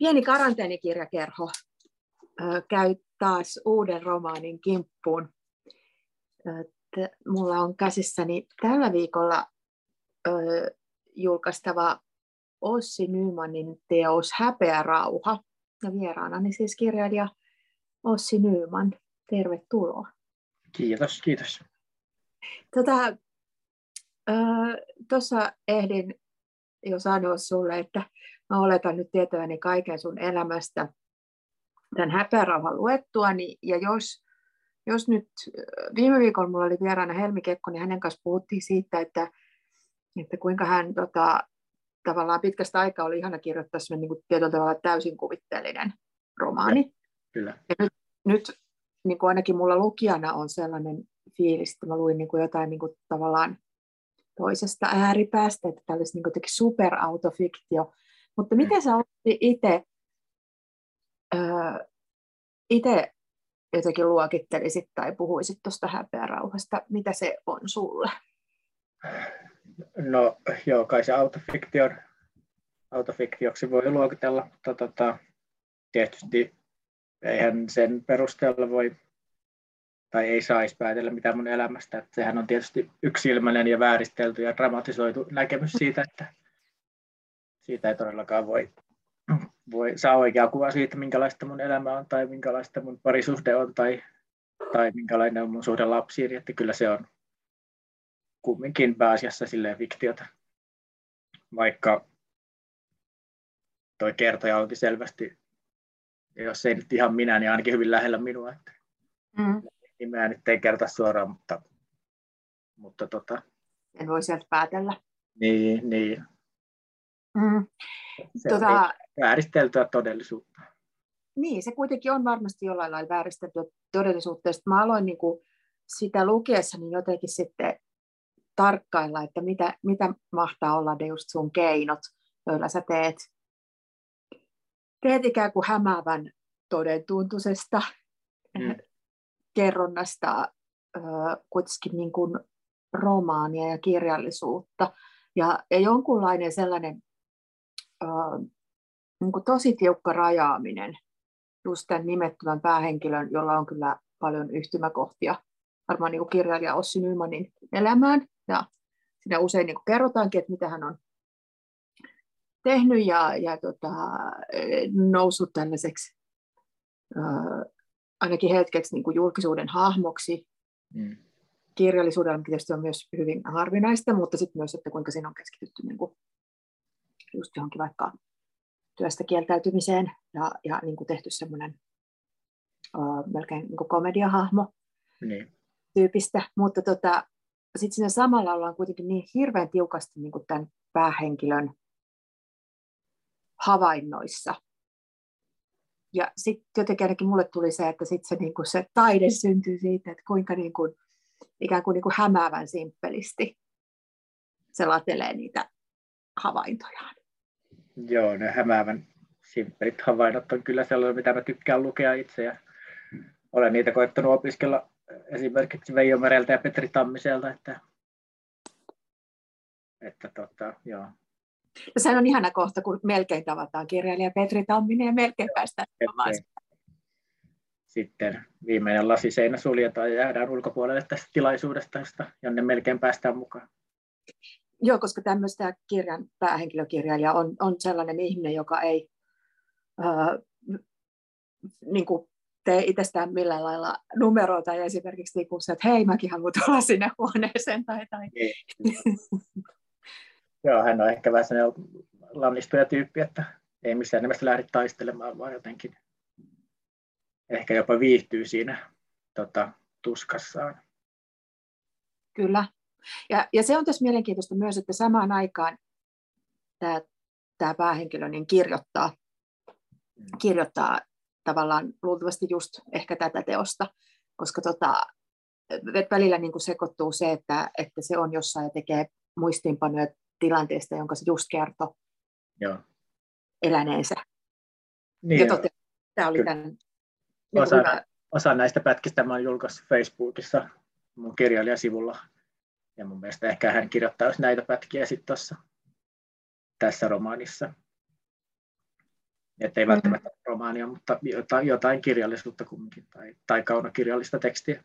pieni karanteenikirjakerho käy taas uuden romaanin kimppuun. Mulla on käsissäni tällä viikolla julkaistava Ossi Nymanin teos Häpeä rauha. Ja vieraanani siis kirjailija Ossi Nyman. Tervetuloa. Kiitos, kiitos. Tota, Tuossa ehdin jo sanoa sulle, että mä oletan nyt tietoani kaiken sun elämästä tämän häpeärauhan luettuani. Ja jos, jos nyt viime viikolla mulla oli vieraana Helmi Kekko, niin hänen kanssa puhuttiin siitä, että, että kuinka hän tota, tavallaan pitkästä aikaa oli ihana kirjoittaa niin kuin tietyllä tavalla täysin kuvitteellinen romaani. Ja, kyllä. Ja nyt, nyt niin kuin ainakin mulla lukijana on sellainen fiilis, että mä luin niin kuin jotain niin kuin tavallaan toisesta ääripäästä, että tämä olisi niin superautofiktio. Mutta miten sä itse itse jotenkin luokittelisit tai puhuisit tuosta häpeärauhasta, mitä se on sulle? No joo, kai se autofiktio, autofiktioksi voi luokitella, mutta tota, tietysti eihän sen perusteella voi tai ei saisi päätellä mitään mun elämästä. Että sehän on tietysti yksilmäinen ja vääristelty ja dramatisoitu näkemys siitä, että siitä ei todellakaan voi, voi saa oikea kuva siitä, minkälaista mun elämä on tai minkälaista mun parisuhde on tai, tai minkälainen on mun suhde lapsiin. Että kyllä se on kumminkin pääasiassa silleen fiktiota. Vaikka toi kertoja onkin selvästi, jos ei nyt ihan minä, niin ainakin hyvin lähellä minua. Että mm nimeä nyt ei kerta suoraan, mutta, mutta tota, en voi sieltä päätellä. Niin, niin. Mm. Se tota, on vääristeltyä todellisuutta. Niin, se kuitenkin on varmasti jollain lailla vääristeltyä todellisuutta. Sitten mä aloin niin kuin sitä lukiessa niin jotenkin sitten tarkkailla, että mitä, mitä mahtaa olla ne just sun keinot, joilla sä teet, teet ikään kuin hämäävän todentuntuisesta mm kerronnasta kuitenkin niin kuin romaania ja kirjallisuutta. Ja, ja jonkunlainen sellainen niin kuin tosi tiukka rajaaminen just tämän nimettömän päähenkilön, jolla on kyllä paljon yhtymäkohtia varmaan niin kuin kirjailija Ossi Nymanin elämään. Ja siinä usein niin kuin kerrotaankin, että mitä hän on tehnyt ja, ja tota, noussut tällaiseksi ainakin hetkeksi niin kuin julkisuuden hahmoksi. Mm. Kirjallisuudella tietysti on myös hyvin harvinaista, mutta sitten myös, että kuinka siinä on keskitytty niin kuin just johonkin vaikka työstä kieltäytymiseen ja, ja niin kuin tehty semmoinen melkein niin kuin komediahahmo niin. tyypistä, mutta tota, sitten siinä samalla ollaan kuitenkin niin hirveän tiukasti niin kuin tämän päähenkilön havainnoissa ja sitten jotenkin ainakin mulle tuli se, että sit se, niin kuin se taide syntyy siitä, että kuinka niin kuin, ikään kuin, niin kuin hämäävän simppelisti se latelee niitä havaintojaan. Joo, ne hämäävän simppelit havainnot on kyllä sellainen, mitä mä tykkään lukea itse. Ja olen niitä koettanut opiskella esimerkiksi Veijo Mereltä ja Petri Tammiselta, että, että tota, joo, ja sehän on ihana kohta, kun melkein tavataan kirjailija Petri Tamminen ja melkein päästään Sitten viimeinen lasiseinä suljetaan ja jäädään ulkopuolelle tästä tilaisuudesta, josta jonne melkein päästään mukaan. Joo, koska tämmöistä kirjan päähenkilökirjailija on, on sellainen ihminen, joka ei äh, niin kuin tee itsestään millään lailla numeroita ja esimerkiksi niin kuin se, että hei, mäkin haluan tulla sinne huoneeseen tai, tai. Niin. Joo, hän on ehkä vähän sellainen lannistuja tyyppi, että ei missään nimessä lähde taistelemaan, vaan jotenkin ehkä jopa viihtyy siinä tota, tuskassaan. Kyllä. Ja, ja se on tässä mielenkiintoista myös, että samaan aikaan tämä, tämä päähenkilö niin kirjoittaa, kirjoittaa tavallaan luultavasti just ehkä tätä teosta, koska tota, välillä niin kuin sekoittuu se, että, että se on jossain ja tekee muistiinpanoja tilanteesta, jonka se just kertoi Joo. eläneensä. Niin ja tämä oli tämän, niin osa, hyvä. osa näistä pätkistä mä olen julkaissut Facebookissa mun kirjailijasivulla. Ja mun mielestä ehkä hän kirjoittaa näitä pätkiä sitten tuossa tässä romaanissa. Että ei mm. välttämättä romaania, mutta jotain, jotain kirjallisuutta kumminkin tai, tai kaunokirjallista tekstiä.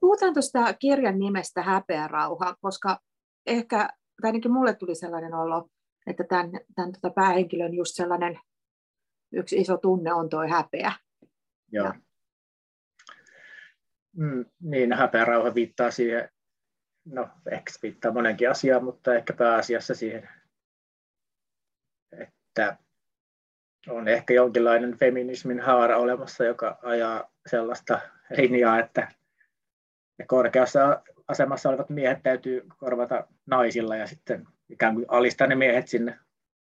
Puhutaan tuosta kirjan nimestä Häpeä rauha, koska ehkä, tai ainakin mulle tuli sellainen olo, että tämän, tämän tota päähenkilön just sellainen yksi iso tunne on tuo häpeä. Joo. Ja. Mm, niin, häpeä rauha viittaa siihen, no ehkä viittaa monenkin asiaan, mutta ehkä pääasiassa siihen, että on ehkä jonkinlainen feminismin haara olemassa, joka ajaa sellaista linjaa, että korkeassa asemassa olevat miehet täytyy korvata naisilla ja sitten ikään kuin alistaa ne miehet sinne,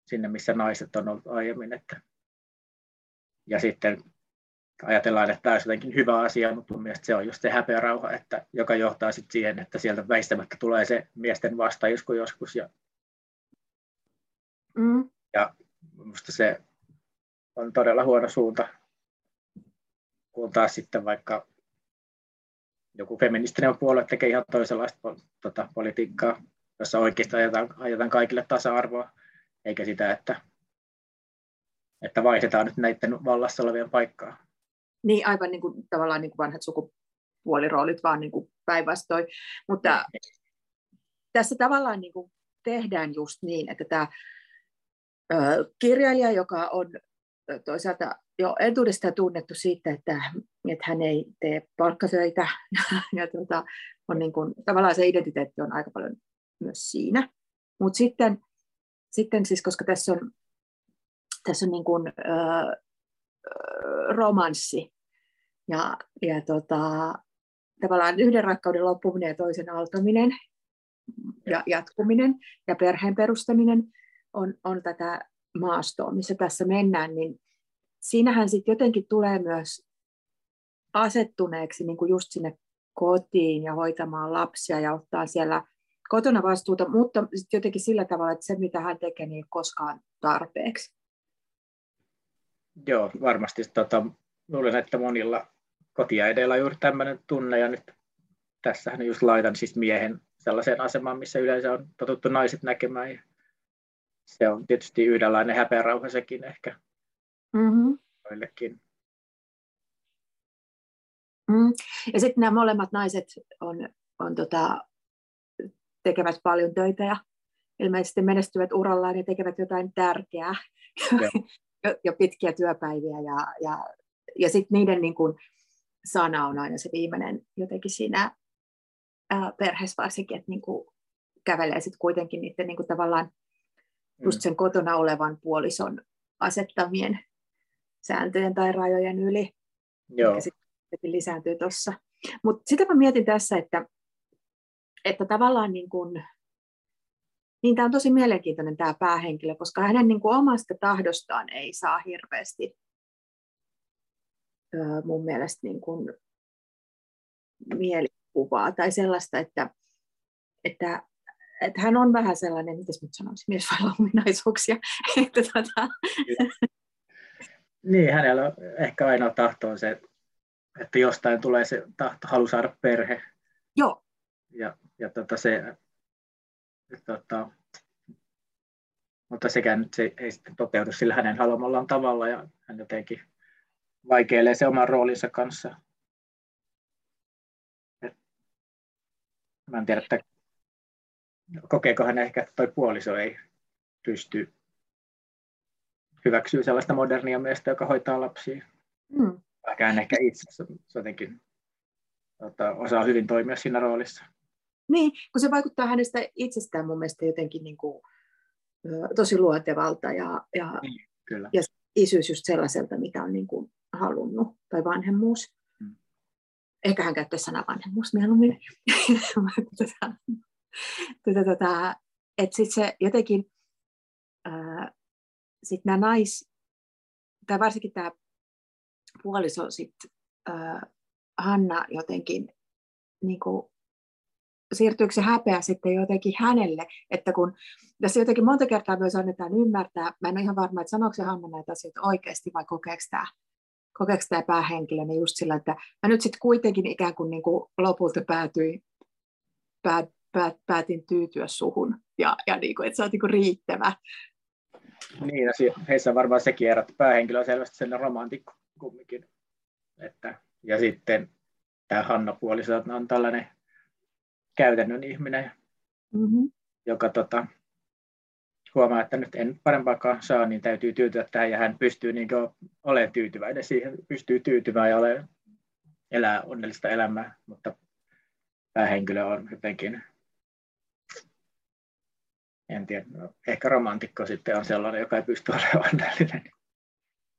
sinne missä naiset on ollut aiemmin. Että, ja sitten ajatellaan, että tämä olisi jotenkin hyvä asia, mutta mun mielestä se on just se häpeä rauha, että, joka johtaa sitten siihen, että sieltä väistämättä tulee se miesten vastaisku joskus. Ja, mm. ja minusta se on todella huono suunta, kun taas sitten vaikka joku feministinen puolue tekee ihan toisenlaista tota, politiikkaa, jossa oikeasti ajetaan, ajetaan kaikille tasa-arvoa, eikä sitä, että, että vaihdetaan nyt näiden vallassa olevien paikkaa. Niin, aivan niin kuin, tavallaan niin kuin vanhat sukupuoliroolit, vaan niin kuin päinvastoin. Mutta tässä tavallaan niin kuin tehdään just niin, että tämä ö, kirjailija, joka on toisaalta jo entuudestaan tunnettu siitä, että, että hän ei tee palkkatöitä ja, tuota, on niin kuin, tavallaan se identiteetti on aika paljon myös siinä. Mutta sitten, sitten siis, koska tässä on, tässä on niin kuin, ö, romanssi ja, ja tota, tavallaan yhden rakkauden loppuminen ja toisen altaminen ja jatkuminen ja perheen perustaminen on, on tätä maastoa, missä tässä mennään, niin siinähän sitten jotenkin tulee myös asettuneeksi niin kuin just sinne kotiin ja hoitamaan lapsia ja ottaa siellä kotona vastuuta, mutta sitten jotenkin sillä tavalla, että se mitä hän tekee, niin ei koskaan tarpeeksi. Joo, varmasti. Tota, luulen, että monilla kotiäideillä on juuri tämmöinen tunne, ja nyt tässähän just laitan siis miehen sellaiseen asemaan, missä yleensä on totuttu naiset näkemään, ja se on tietysti yhdenlainen häpeärauha sekin ehkä mm-hmm. joillekin. Mm. Ja sitten nämä molemmat naiset on, on tota, tekevät paljon töitä ja ilmeisesti menestyvät urallaan ja tekevät jotain tärkeää ja, ja pitkiä työpäiviä. Ja, ja, ja sitten niiden niin kun, sana on aina se viimeinen jotenkin siinä ää, perheessä varsinkin, että niin kun, kävelee sitten kuitenkin niiden niin kun, tavallaan just mm. sen kotona olevan puolison asettamien sääntöjen tai rajojen yli, Joo. mikä sitten lisääntyy tuossa. Mutta sitä mä mietin tässä, että, että tavallaan niin kun, niin tämä on tosi mielenkiintoinen tämä päähenkilö, koska hänen niin kuin omasta tahdostaan ei saa hirveästi mun mielestä niin kuin mielikuvaa tai sellaista, että, että että hän on vähän sellainen, miten nyt sanoisin, mies vai ominaisuuksia. että tota... Niin, hänellä on ehkä aina tahto on se, että jostain tulee se tahto, halu saada perhe. Joo. Ja, ja tota se, tota, mutta sekään nyt se ei sitten toteudu sillä hänen haluamallaan tavalla ja hän jotenkin vaikeilee se oman roolinsa kanssa. Et, mä en tiedä, että kokeeko hän ehkä, että toi puoliso ei pysty hyväksyä sellaista modernia miestä, joka hoitaa lapsia. Mm. Vaikka hän ehkä itse jotenkin tota, osaa hyvin toimia siinä roolissa. Niin, kun se vaikuttaa hänestä itsestään mun mielestä jotenkin niin kuin, tosi luontevalta ja, ja, niin, kyllä. ja isyys just sellaiselta, mitä on niin kuin halunnut, tai vanhemmuus. Mm. Ehkä hän käyttäisi sanaa vanhemmuus mieluummin. tota, tota, tota, että sitten se jotenkin, sitten nämä nais, tai varsinkin tämä puoliso sit, ää, Hanna jotenkin niin kuin, siirtyykö se häpeä sitten jotenkin hänelle, että kun tässä jotenkin monta kertaa myös annetaan ymmärtää, mä en ole ihan varma, että sanooko se Hanna näitä asioita oikeasti vai kokeeko tämä, kokeeko tämä päähenkilö, niin just sillä, että mä nyt sitten kuitenkin ikään kuin, niin kuin lopulta päätyin, päät, päät, päätin tyytyä suhun ja, ja niin kuin, että se on niin kuin riittävä. Niin, ja heissä on varmaan sekin ero, että päähenkilö on selvästi sen romantikko kumminkin. Että, ja sitten tämä Hanna puoliso on tällainen käytännön ihminen, mm-hmm. joka tota, huomaa, että nyt en parempaakaan saa, niin täytyy tyytyä tähän, ja hän pystyy niin olemaan tyytyväinen siihen, pystyy tyytymään ja olemaan, elää onnellista elämää, mutta päähenkilö on jotenkin, en tiedä, no, ehkä romantikko sitten on sellainen, joka ei pysty olemaan onnellinen.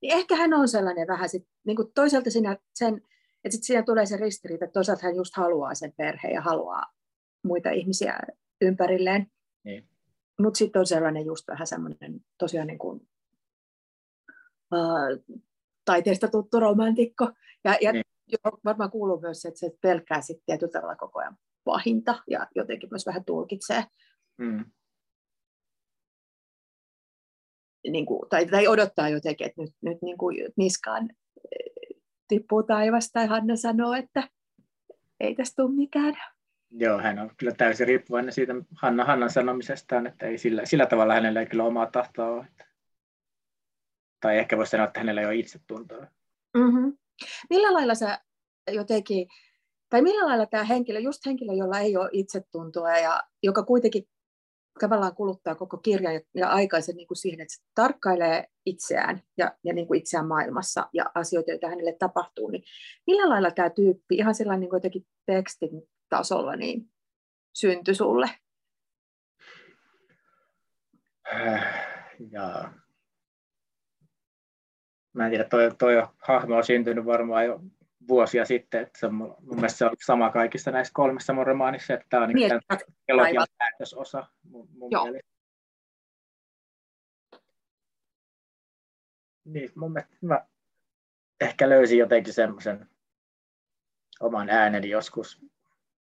Niin ehkä hän on sellainen vähän, sit, niin kuin toisaalta siinä, sen, että sit siinä tulee se ristiriita, että toisaalta hän just haluaa sen perheen ja haluaa muita ihmisiä ympärilleen. Niin. Mutta sitten on sellainen just vähän semmoinen tosiaan niin kuin, uh, taiteesta tuttu romantikko. Ja, ja niin. varmaan kuuluu myös se, että se pelkää sitten tietyllä tavalla koko ajan pahinta ja jotenkin myös vähän tulkitsee. Mm. Niin kuin, tai, tai odottaa jotenkin, että nyt, nyt niin kuin niskaan eh, tippuu taivasta tai Hanna sanoo, että ei tästä tule mikään. Joo, hän on kyllä täysin riippuvainen siitä Hanna Hannan sanomisestaan, että ei sillä, sillä tavalla hänellä ei kyllä omaa tahtoa ole. Tai ehkä voisi sanoa, että hänellä ei ole itsetuntoa. Mm-hmm. Millä lailla sä jotenkin, tai millä lailla tämä henkilö, just henkilö, jolla ei ole itsetuntoa ja joka kuitenkin tavallaan kuluttaa koko kirjan ja, ja aikaisen niin kuin siihen, että se tarkkailee itseään ja, ja niin kuin itseään maailmassa ja asioita, joita hänelle tapahtuu, niin millä lailla tämä tyyppi ihan sellainen niin kuin jotenkin tekstin tasolla niin syntyi sulle? Äh, ja mä en tiedä, toi, toi hahmo on syntynyt varmaan jo vuosia sitten, että se on, mun mielestä se on sama kaikissa näissä kolmessa mun romaanissa, että tämä on niin elogian päätösosa mun, mun Joo. mielestä. Niin, mun mielestä mä ehkä löysin jotenkin semmoisen oman ääneni joskus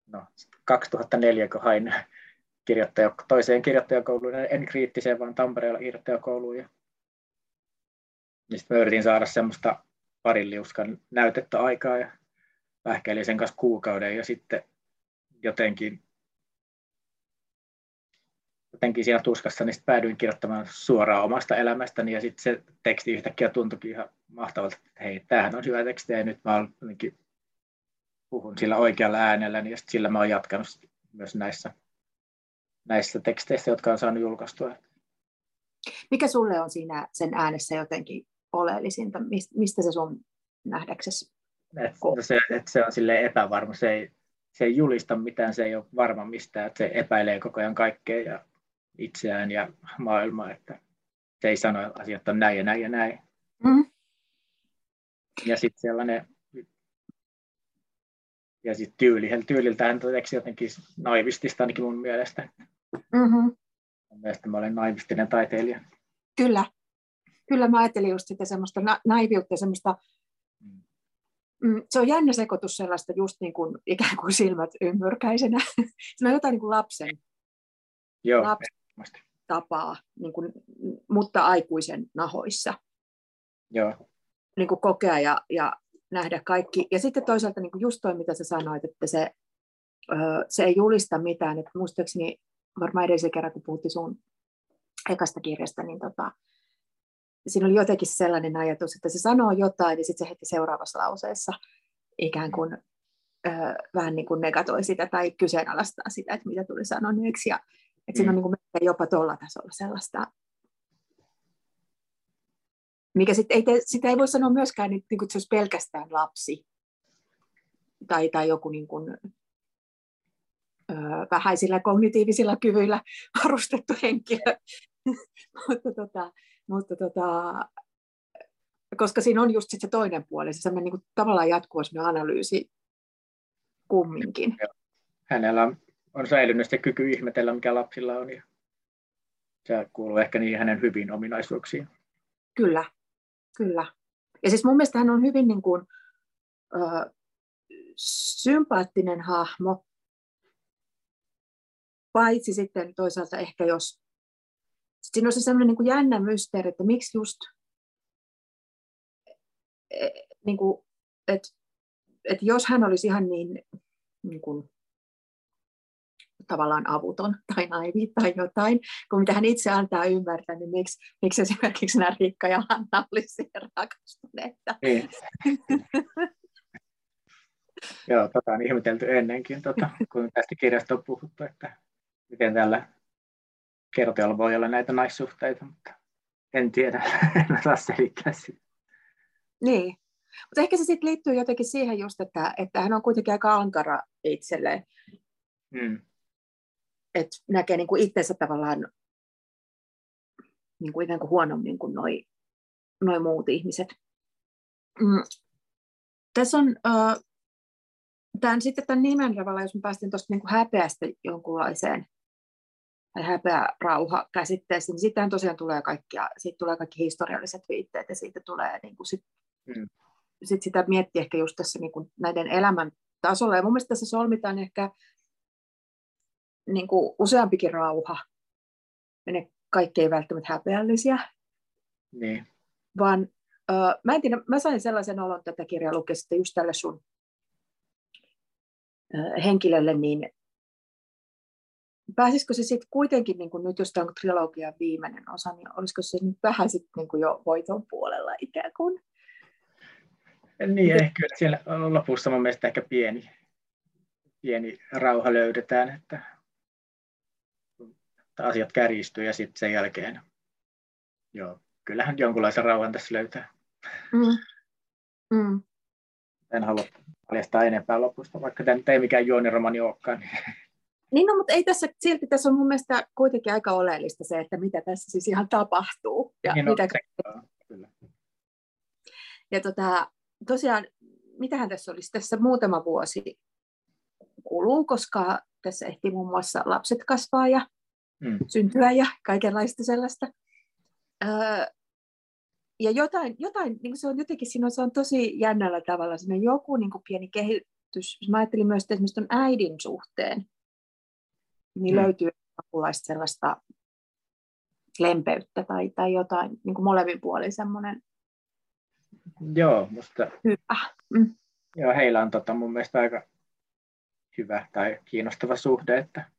no, 2004, kun hain kirjoittaja, toiseen kirjoittajakouluun, en kriittiseen, vaan Tampereella kirjoittajakouluun. Ja niin sitten yritin saada semmoista parin liuskan näytettä aikaa ja pähkäilin sen kanssa kuukauden ja sitten jotenkin, jotenkin siinä tuskassa niin päädyin kirjoittamaan suoraan omasta elämästäni ja sitten se teksti yhtäkkiä tuntuikin ihan mahtavalta, että hei, tämähän on hyvä teksti ja nyt mä olen puhun sillä oikealla äänellä, niin sillä mä oon jatkanut myös näissä, näissä teksteissä, jotka on saanut julkaistua. Mikä sulle on siinä sen äänessä jotenkin oleellisinta? Mistä se sun nähdäksesi että se, että se on sille epävarma, se ei, se ei julista mitään, se ei ole varma mistään, että se epäilee koko ajan kaikkea ja itseään ja maailmaa, että se ei sano, että asiat on näin ja näin ja näin. Mm. Ja sitten sellainen ja sitten tyyli, tyyliltään teksti jotenkin naivistista ainakin mun mielestä. Mm-hmm. Mun mielestä mä olen naivistinen taiteilija. Kyllä. Kyllä mä ajattelin just sitä semmoista na- naiviutta, semmoista mm. mm. se on jännä sekoitus sellaista just niin kuin ikään kuin silmät ymmyrkäisenä. se on jotain niin kuin lapsen, Joo, lapsen tapaa, niin kuin, mutta aikuisen nahoissa. Joo. Niin kuin kokea ja, ja nähdä kaikki. Ja sitten toisaalta niin kuin just toi, mitä sä sanoit, että se, se ei julista mitään. Että muistaakseni varmaan edellisen kerran, kun puhuttiin sun ekasta kirjasta, niin tota, siinä oli jotenkin sellainen ajatus, että se sanoo jotain ja sitten se heti seuraavassa lauseessa ikään kuin ö, vähän niin kuin negatoi sitä tai kyseenalaistaa sitä, että mitä tuli sanoneeksi. Ja, että siinä on mm. niin kuin jopa tuolla tasolla sellaista mikä sit ei te, sitä ei voi sanoa myöskään, niin, niin kuin, että se olisi pelkästään lapsi tai, tai joku niin kuin, ö, vähäisillä kognitiivisilla kyvyillä varustettu henkilö. mutta, tota, mutta tota, koska siinä on just sit se toinen puoli, se niin kuin, tavallaan jatkuva analyysi kumminkin. Hänellä on, säilynyt se kyky ihmetellä, mikä lapsilla on, ja se kuuluu ehkä niin hänen hyvin ominaisuuksiin. Kyllä, Kyllä. Ja siis mun mielestä hän on hyvin niin kuin, ö, sympaattinen hahmo, paitsi sitten toisaalta ehkä jos, siinä on se sellainen niin kuin jännä mysteeri, että miksi just, e, niin kuin, että, että jos hän olisi ihan niin, niin kuin, tavallaan avuton tai naivi tai jotain, kun mitä hän itse antaa ymmärtää, niin miksi, miksi esimerkiksi nämä Riikka ja Hanna olisi siihen rakastuneita. Niin. Joo, tota on ihmetelty ennenkin, tota, kun tästä kirjasta on puhuttu, että miten tällä kertojalla voi olla näitä naissuhteita, mutta en tiedä, en saa selittää sitä. Niin, mutta ehkä se sitten liittyy jotenkin siihen just, että, että hän on kuitenkin aika ankara itselleen. Hmm. Että näkee niin kuin itsensä tavallaan niin kuin ikään kuin huonommin kuin noi, noi muut ihmiset. Mm. Tässä on uh, tämän, sitten tämän nimen tavalla, jos me päästiin tuosta niin häpeästä jonkunlaiseen tai häpeä rauha käsitteeseen, niin sittenhän tosiaan tulee kaikkia, siitä tulee kaikki historialliset viitteet ja siitä tulee niin kuin sit, mm. sit sitä miettiä ehkä just tässä niin kuin näiden elämän tasolla. Ja mun mielestä tässä solmitaan ehkä niin kuin useampikin rauha. Ja ne kaikki ei välttämättä häpeällisiä. Niin. Vaan uh, mä en tiedä, mä sain sellaisen olon tätä kirjaa lukiessa, että just tälle sun uh, henkilölle, niin pääsisikö se sitten kuitenkin, niin kun nyt jos tämä on trilogian viimeinen osa, niin olisiko se nyt vähän sitten niin jo voiton puolella ikään kuin? Niin, ehkä siellä lopussa mun mielestä ehkä pieni, pieni rauha löydetään, että asiat kärjistyy ja sitten sen jälkeen, joo, kyllähän jonkunlaisen rauhan tässä löytää. Mm. Mm. En halua paljastaa enempää lopusta, vaikka tämä ei mikään juoniromani olekaan. Niin niin, no, mutta ei tässä, silti tässä on mun mielestä kuitenkin aika oleellista se, että mitä tässä siis ihan tapahtuu. Ja, niin, no, mitä... se, kyllä. ja tota, tosiaan, mitähän tässä olisi? Tässä muutama vuosi kuluu, koska tässä ehti muun muassa lapset kasvaa ja mm. syntyä ja kaikenlaista sellaista. Öö, ja jotain, jotain niin se on jotenkin, siinä on, se on tosi jännällä tavalla, siinä joku niin pieni kehitys. Mä ajattelin myös että esimerkiksi ton äidin suhteen, niin mm. löytyy jonkunlaista sellaista lempeyttä tai, tai jotain, niin kuin molemmin puolin semmoinen Joo, musta... Hyvä. Mm. Joo, heillä on tota, mun mielestä aika hyvä tai kiinnostava suhde, että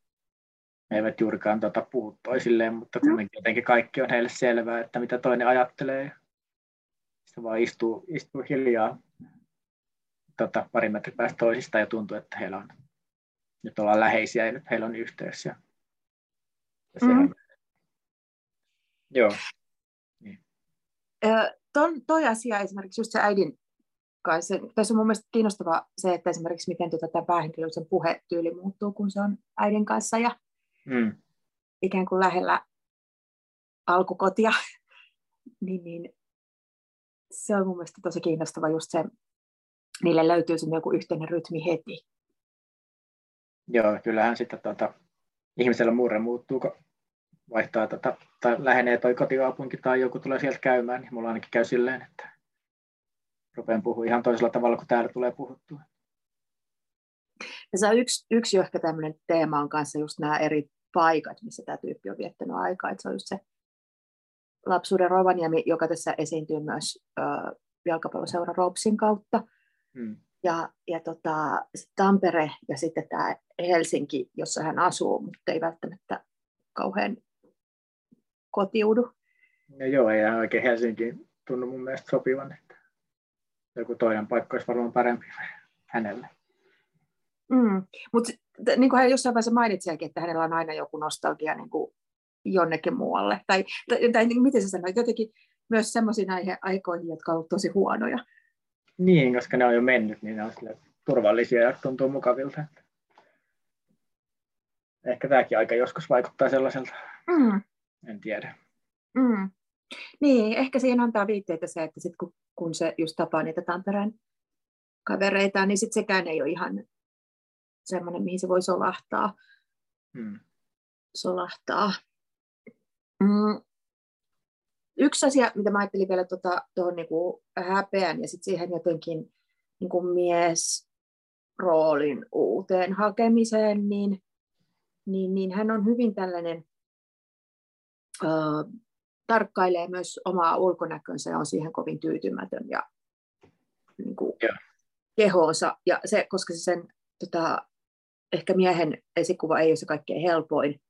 he eivät juurikaan tota, puhu toisilleen, mutta kuitenkin jotenkin kaikki on heille selvää, että mitä toinen ajattelee. Sitten vaan istuu, istuu hiljaa tota, pari metrin päästä toisista ja tuntuu, että heillä on nyt ollaan läheisiä ja nyt heillä on yhteys. Ja, ja mm. Joo. Niin. ton, toi asia esimerkiksi just se äidin kanssa, tässä on mun mielestä kiinnostava se, että esimerkiksi miten tuota, tämä päähenkilöisen puhetyyli muuttuu, kun se on äidin kanssa ja mm. ikään kuin lähellä alkukotia, niin, niin se on mun mielestä tosi kiinnostava just se, niille löytyy sen joku yhteinen rytmi heti. Joo, kyllähän sitten tota, ihmisellä murre muuttuu, kun vaihtaa tota, tai lähenee toi kotikaupunki tai joku tulee sieltä käymään, niin mulla ainakin käy silleen, että rupean puhua ihan toisella tavalla kuin täällä tulee puhuttua. Ja se on yksi, yksi ehkä tämmöinen teema on kanssa just nämä eri paikat, missä tämä tyyppi on viettänyt aikaa. Että se on just se lapsuuden Rovaniemi, joka tässä esiintyy myös ö, jalkapalloseura Ropsin kautta. Hmm. Ja, ja tota, Tampere ja sitten tämä Helsinki, jossa hän asuu, mutta ei välttämättä kauhean kotiudu. Ja joo, ei hän oikein Helsinki tunnu mun mielestä sopivan, että joku toinen paikka olisi varmaan parempi hänelle. Mm. Mutta niin kuin hän jossain vaiheessa mainitsikin, että hänellä on aina joku nostalgia niin kuin jonnekin muualle. Tai, tai, tai niin, miten se sanoi, jotenkin myös semmoisiin aikoihin, jotka ovat tosi huonoja. Niin, koska ne on jo mennyt, niin ne on turvallisia ja tuntuu mukavilta. Ehkä tämäkin aika joskus vaikuttaa sellaiselta. Mm. En tiedä. Mm. Niin, ehkä siihen antaa viitteitä se, että sit kun, kun se just tapaa niitä Tampereen kavereita, niin sit sekään ei ole ihan semmoinen, mihin se voi solahtaa. Mm. solahtaa. Mm. Yksi asia, mitä mä ajattelin vielä tuota, tuohon niin häpeän ja sit siihen jotenkin niin kuin miesroolin uuteen hakemiseen, niin, niin, niin hän on hyvin tällainen, äh, tarkkailee myös omaa ulkonäkönsä ja on siihen kovin tyytymätön ja niin kuin, yeah. kehoonsa. Ja se, koska se sen tota, ehkä miehen esikuva ei ole se kaikkein helpoin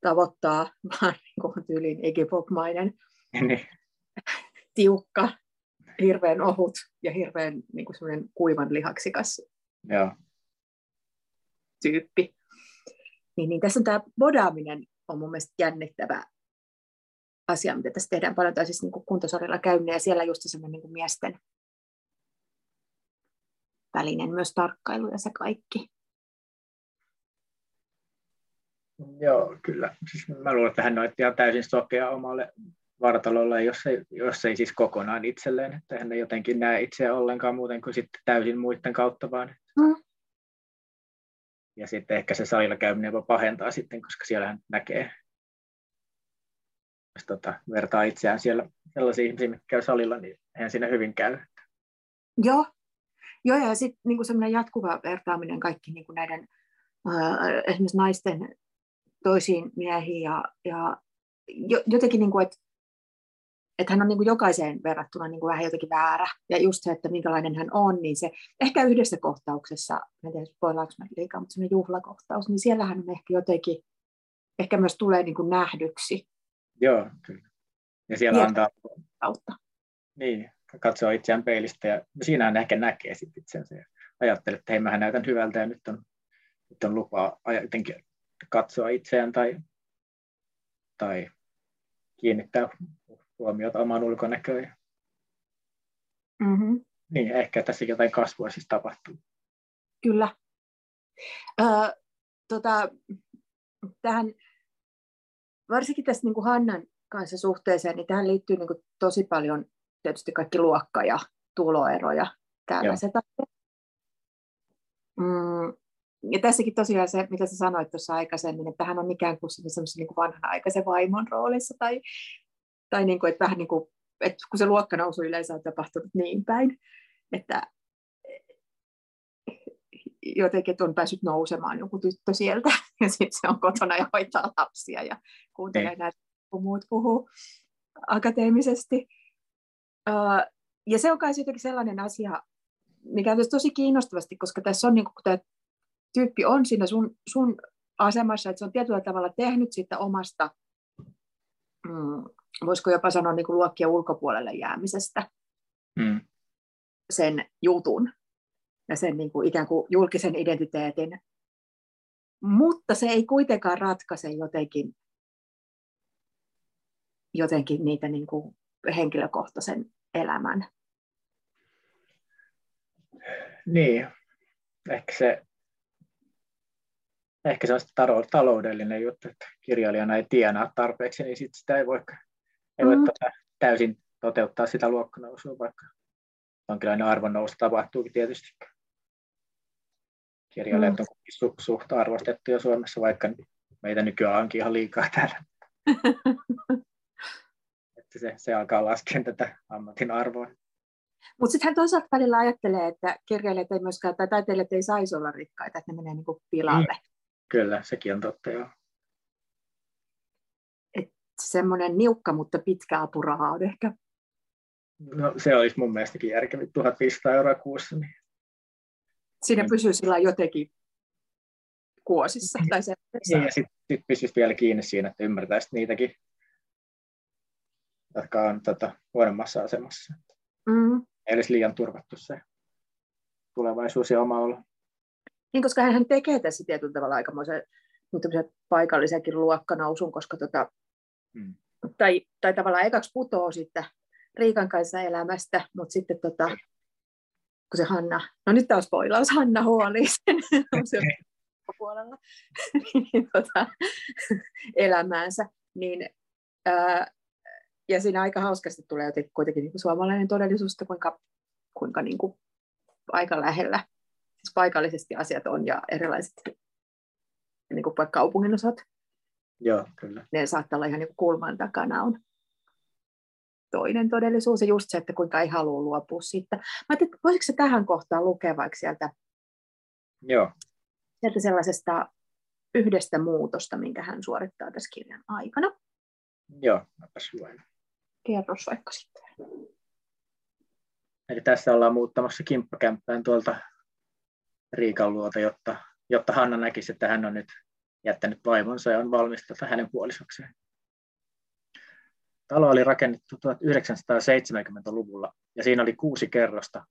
tavoittaa, vaan niin kuin tyyliin Iggy Pop-mainen, Niin. tiukka, hirveän ohut ja hirveän niin kuin kuivan lihaksikas Joo. tyyppi. Niin, niin tässä on tämä bodaaminen on mun mielestä jännittävä asia, mitä tässä tehdään paljon, tai siis niin kuntosalilla käynnin, ja siellä just semmoinen niin miesten välinen myös tarkkailu ja se kaikki. Joo, kyllä. Siis mä luulen, että hän on ihan täysin sokea omalle vartalolle, jos ei, jos ei siis kokonaan itselleen, että hän ei jotenkin näe itseä ollenkaan muuten kuin sitten täysin muiden kautta vaan. Mm. Ja sitten ehkä se salilla käyminen jopa pahentaa sitten, koska siellä hän näkee, jos tota, vertaa itseään siellä sellaisiin ihmisiin, mitkä käy salilla, niin eihän siinä hyvin käy. Joo, Joo ja sitten niin semmoinen jatkuva vertaaminen kaikki niin näiden äh, esimerkiksi naisten toisiin miehiin ja, ja jotenkin, niin kuin, että että hän on niin kuin jokaiseen verrattuna niin kuin vähän jotenkin väärä. Ja just se, että minkälainen hän on, niin se ehkä yhdessä kohtauksessa, en tiedä spoilaanko mä liikaa, mutta semmoinen juhlakohtaus, niin siellä hän on ehkä jotenkin, ehkä myös tulee niin kuin nähdyksi. Joo, kyllä. Ja siellä Ja- antaa, Kautta. niin, katsoo itseään peilistä ja siinä hän ehkä näkee sitten itsensä ja ajattelee, että hei mähän näytän hyvältä ja nyt on, nyt on lupa aja- jotenkin katsoa itseään tai, tai kiinnittää huomiota omaan ulkonäköön. Mm-hmm. Niin, ehkä tässä jotain kasvua siis tapahtuu. Kyllä. Öö, tota, tähän, varsinkin tässä niin kuin Hannan kanssa suhteeseen, niin tähän liittyy niin kuin tosi paljon tietysti kaikki luokka- ja tuloeroja, tällaiset. Mm, ja tässäkin tosiaan se, mitä sä sanoit tuossa aikaisemmin, että hän on ikään kuin semmoisen niin vanhanaikaisen vaimon roolissa, tai, tai niin kuin, että vähän niin kuin, että kun se luokkanousu yleensä on tapahtunut niin päin, että jotenkin, että on päässyt nousemaan joku tyttö sieltä, ja sitten se on kotona ja hoitaa lapsia ja kuuntelee Niin. näitä, kun muut puhuu akateemisesti. Ja se on kai jotenkin sellainen asia, mikä on tosi kiinnostavasti, koska tässä on niin kuin, tämä tyyppi on siinä sun, sun asemassa, että se on tietyllä tavalla tehnyt siitä omasta, mm, voisiko jopa sanoa niin kuin luokkien ulkopuolelle jäämisestä Mm. sen jutun ja sen niin kuin ikään kuin julkisen identiteetin. Mutta se ei kuitenkaan ratkaise jotenkin, jotenkin niitä niin kuin henkilökohtaisen elämän. Niin, ehkä se, ehkä se on taloudellinen juttu, että kirjailijana ei tienaa tarpeeksi, niin sit sitä ei voi, ei voi Mm. tota, täysin toteuttaa sitä luokkanousua, vaikka jonkinlainen arvonnousu tapahtuukin tietysti. Kirjailijat Mm. on su- suht arvostettuja Suomessa, vaikka meitä nykyään onkin ihan liikaa täällä. Että se, se alkaa laskea tätä ammatin arvoa. Mutta sitten hän toisaalta välillä ajattelee, että kirjailijat ei myöskään, tai taiteilijat ei saisi olla rikkaita, että ne menee niin kuin pilalle. Kyllä, sekin on totta joo. Semmoinen niukka, mutta pitkä apuraha on ehkä. No, se olisi mun mielestäkin järkevin 1500 euroa kuussa. Niin Siinä Mm. pysyy sillä kuosissa. kuosissa. Tai se, Niin, ja sitten sit pystyisi vielä kiinni siinä, että ymmärtäisi niitäkin, jotka on tota, huonommassa asemassa. mm, Ei olisi liian turvattu se tulevaisuus ja oma olo. Niin, koska hän tekee tässä tietyllä tavalla aikamoisen niin paikallisenkin luokkanousun, koska tota, Mm. tai, tai tavallaan ekaksi putoo sitten Riikan kanssa elämästä, mutta sitten tota, kun se Hanna, no nyt taas spoilaus, Hanna huoli sen siellä puolella niin, tota, elämäänsä, niin ää, ja siinä aika hauskasti tulee jotenkin kuitenkin niin kuin suomalainen todellisuus, kuinka, kuinka niin kuin aika lähellä paikallisesti asiat on ja erilaiset niin kuin vaikka kaupunginosat, Joo, kyllä. ne saattaa olla ihan niin kuin kulman takana on toinen todellisuus ja just se, että kuinka ei halua luopua siitä. Mä ajattelin, että voisiko se tähän kohtaan lukea vaikka sieltä, Joo, sieltä sellaisesta yhdestä muutosta, minkä hän suorittaa tässä kirjan aikana. joo, mäpäs luen. Kerros vaikka sitten. Eli tässä ollaan muuttamassa kimppakämppään tuolta Riikan luota, jotta jotta Hanna näkisi, että hän on nyt jättänyt vaimonsa ja on valmis hänen puolisokseen. Talo oli rakennettu 1970-luvulla ja siinä oli kuusi kerrosta,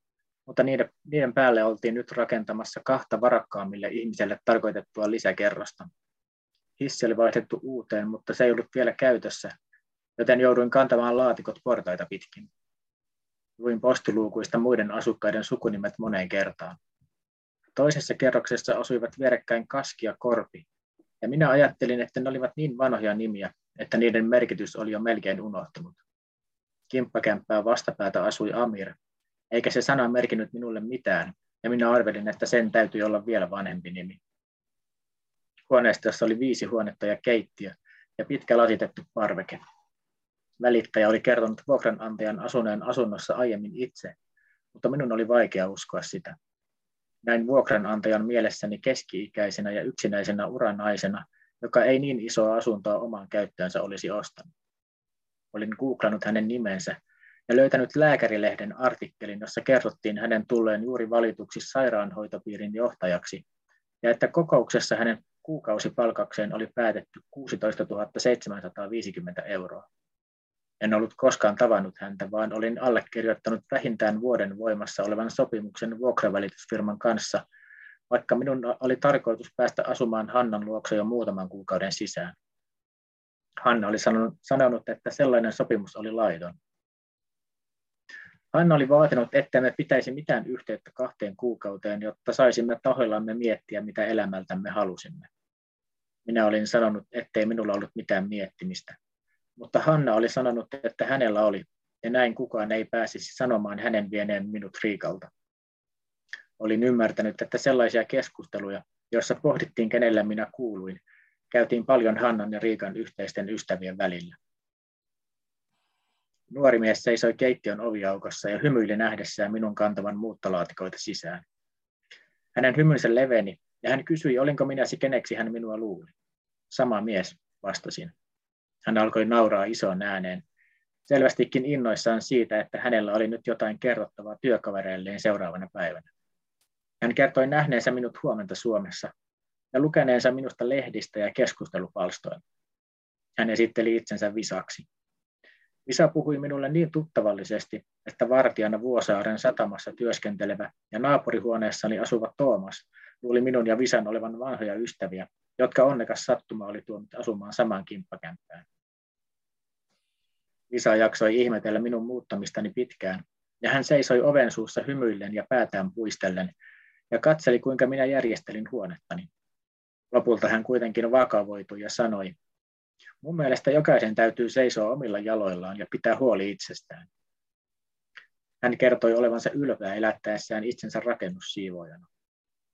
mutta niiden, niiden päälle oltiin nyt rakentamassa kahta varakkaammille ihmiselle tarkoitettua lisäkerrosta. Hissi oli vaihdettu uuteen, mutta se ei ollut vielä käytössä, joten jouduin kantamaan laatikot portaita pitkin. Luin postiluukuista muiden asukkaiden sukunimet moneen kertaan. Toisessa kerroksessa asuivat vierekkäin Kaski ja Korpi, ja minä ajattelin, että ne olivat niin vanhoja nimiä, että niiden merkitys oli jo melkein unohtunut. Kimppakämppää vastapäätä asui Amir, eikä se sana merkinnyt minulle mitään, ja minä arvelin, että sen täytyy olla vielä vanhempi nimi. Huoneistossa oli viisi huonetta ja keittiö ja pitkä lasitettu parveke. Välittäjä oli kertonut vuokranantajan asuneen asunnossa aiemmin itse, mutta minun oli vaikea uskoa sitä. Näin vuokranantajan mielessäni keski-ikäisenä ja yksinäisenä uranaisena, joka ei niin isoa asuntoa omaan käyttöönsä olisi ostanut. Olin googlannut hänen nimensä ja löytänyt lääkärilehden artikkelin, jossa kerrottiin hänen tulleen juuri valituksi sairaanhoitopiirin johtajaksi ja että kokouksessa hänen kuukausipalkakseen oli päätetty 16 750 euroa. En ollut koskaan tavannut häntä, vaan olin allekirjoittanut vähintään vuoden voimassa olevan sopimuksen vuokravälitysfirman kanssa, vaikka minun oli tarkoitus päästä asumaan Hannan luokse jo muutaman kuukauden sisään. Hanna oli sanonut, että sellainen sopimus oli laiton. Hanna oli vaatinut, että me pitäisi mitään yhteyttä kahteen kuukauteen, jotta saisimme tahoillamme miettiä, mitä elämältämme halusimme. Minä olin sanonut, ettei minulla ollut mitään miettimistä. Mutta Hanna oli sanonut, että hänellä oli, ja näin kukaan ei pääsisi sanomaan hänen vieneen minut Riikalta. Olin ymmärtänyt, että sellaisia keskusteluja, joissa pohdittiin, kenellä minä kuuluin, käytiin paljon Hannan ja Riikan yhteisten ystävien välillä. Nuori mies seisoi keittiön oviaukossa ja hymyili nähdessään minun kantavan muuttolaatikoita sisään. Hänen hymynsä leveni ja hän kysyi, olinko minä se keneksi hän minua luuli. Sama mies, vastasin. Hän alkoi nauraa isoon ääneen, selvästikin innoissaan siitä, että hänellä oli nyt jotain kerrottavaa työkavereilleen seuraavana päivänä. Hän kertoi nähneensä minut huomenta Suomessa ja lukeneensa minusta lehdistä ja keskustelupalstoilta. Hän esitteli itsensä Visaksi. Visa puhui minulle niin tuttavallisesti, että vartijana Vuosaaren satamassa työskentelevä ja naapurihuoneessani asuva Toomas luuli minun ja Visan olevan vanhoja ystäviä, jotka onnekas sattuma oli tuonut asumaan samaan kimppakämppään. Visa jaksoi ihmetellä minun muuttamistani pitkään, ja hän seisoi oven suussa hymyillen ja päätään puistellen, ja katseli, kuinka minä järjestelin huonettani. Lopulta hän kuitenkin vakavoitui ja sanoi, mun mielestä jokaisen täytyy seisoa omilla jaloillaan ja pitää huoli itsestään. Hän kertoi olevansa ylpeä elättäessään itsensä rakennussiivoojana.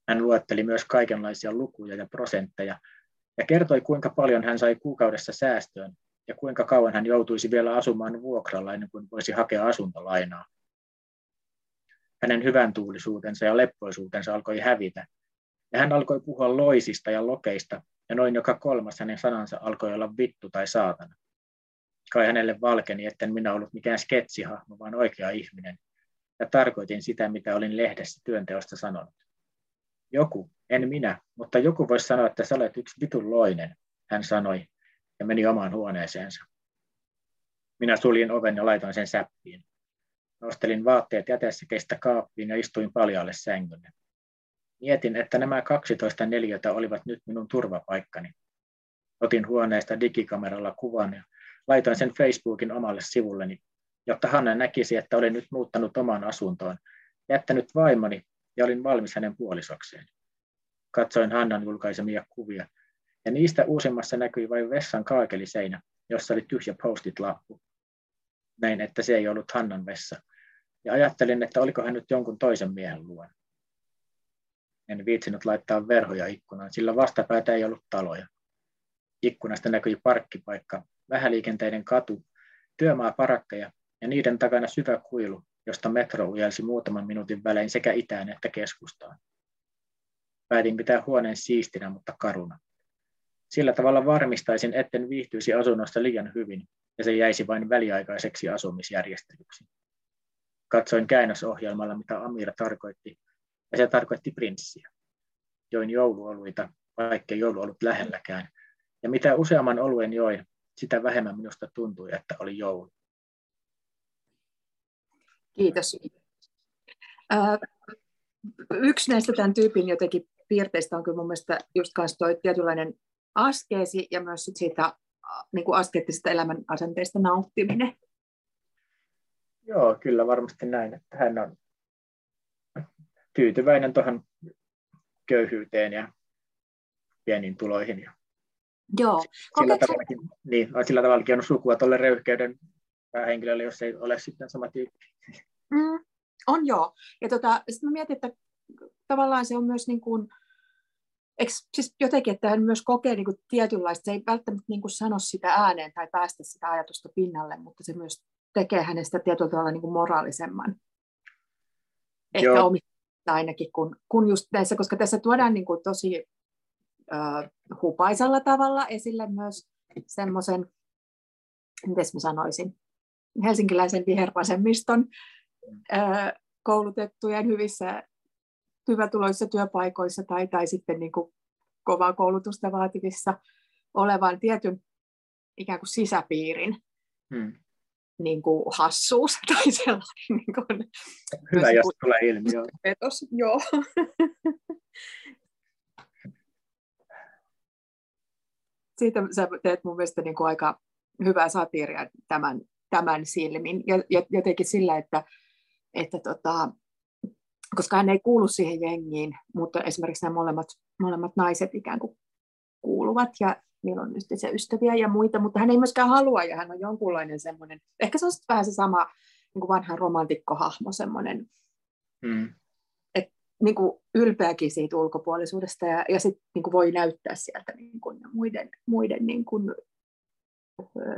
Hän luetteli myös kaikenlaisia lukuja ja prosentteja ja kertoi, kuinka paljon hän sai kuukaudessa säästöön ja kuinka kauan hän joutuisi vielä asumaan vuokralla ennen kuin voisi hakea asuntolainaa. Hänen hyvän tuulisuutensa ja leppoisuutensa alkoi hävitä, ja hän alkoi puhua loisista ja lokeista, ja noin joka kolmas hänen sanansa alkoi olla vittu tai saatana. Kai hänelle valkeni, etten minä ollut mikään sketsihahmo, vaan oikea ihminen, ja tarkoitin sitä, mitä olin lehdessä työnteosta sanonut. Joku, en minä, mutta joku voisi sanoa, että sä olet yksi vitun loinen, hän sanoi, ja meni omaan huoneeseensa. Minä suljin oven ja laitoin sen säppiin. Nostelin vaatteet kestä kaappiin ja istuin paljaalle sängylle. Mietin, että nämä 12 neliötä olivat nyt minun turvapaikkani. Otin huoneesta digikameralla kuvan ja laitoin sen Facebookin omalle sivulleni, jotta Hanna näkisi, että olin nyt muuttanut omaan asuntoon, jättänyt vaimoni ja olin valmis hänen puolisokseen. Katsoin Hannan julkaisemia kuvia ja niistä uusimmassa näkyi vain vessan kaakeliseinä, jossa oli tyhjä postit-lappu. Näin, että se ei ollut Hannan vessa, ja ajattelin, että oliko hän nyt jonkun toisen miehen luona. En viitsinyt laittaa verhoja ikkunaan, sillä vastapäätä ei ollut taloja. Ikkunasta näkyi parkkipaikka, vähäliikenteinen katu, työmaaparakkeja ja niiden takana syvä kuilu, josta metro ujelsi muutaman minuutin välein sekä itään että keskustaan. Päätin pitää huoneen siistinä, mutta karuna. Sillä tavalla varmistaisin, etten viihtyisi asunnossa liian hyvin ja se jäisi vain väliaikaiseksi asumisjärjestelyksi. Katsoin käännösohjelmalla, mitä Amira tarkoitti, ja se tarkoitti prinssiä. join jouluoluita, vaikka joulu ollut lähelläkään. Ja mitä useamman oluen join, sitä vähemmän minusta tuntui, että oli joulu. Kiitos. yksi näistä tämän tyypin jotenkin piirteistä on kyllä mun mielestä just kanssa toi tietynlainen askeesi ja myös sit siitä niin kuin askeettisesta elämän asenteista nauttiminen. Joo, kyllä varmasti näin, että hän on tyytyväinen tuohon köyhyyteen ja pieniin tuloihin. Ja Joo. Sillä, tavallakin, niin, sillä tavallakin on sukua tuolle röyhkeyden henkilölle, jos ei ole sitten sama tyyppi. Mm, on joo. Ja tota, sitten mä mietin, että tavallaan se on myös niin kuin, eikö, siis jotenkin, että hän myös kokee niin kuin tietynlaista, se ei välttämättä niin kuin sano sitä ääneen tai päästä sitä ajatusta pinnalle, mutta se myös tekee hänestä tietyllä tavalla niin kuin moraalisemman. Ehkä Joo. omista ainakin, kun, kun just näissä, koska tässä tuodaan niin kuin tosi äh, hupaisalla tavalla esille myös semmoisen, miten mä sanoisin, helsinkiläisen vihervasemmiston äh, koulutettujen hyvissä hyvätuloisissa työpaikoissa tai, tai sitten niin kuin kovaa koulutusta vaativissa olevan tietyn ikään kuin sisäpiirin hmm. niin kuin hassuus tai sellainen. Niin kuin, Hyvä, jos tulee ilmi. Joo. Petos, joo. Siitä sä teet mun mielestä niin kuin aika hyvää satiiria tämän, tämän silmin. Ja, ja jotenkin sillä, että, että tota, koska hän ei kuulu siihen jengiin, mutta esimerkiksi nämä molemmat, molemmat naiset ikään kuin kuuluvat ja niillä on se ystäviä ja muita, mutta hän ei myöskään halua ja hän on jonkunlainen semmoinen, ehkä se on vähän se sama niin kuin vanha romantikkohahmo semmoinen, hmm. että niin kuin ylpeäkin siitä ulkopuolisuudesta ja, ja sitten niin voi näyttää sieltä niin kuin muiden, muiden niin kuin,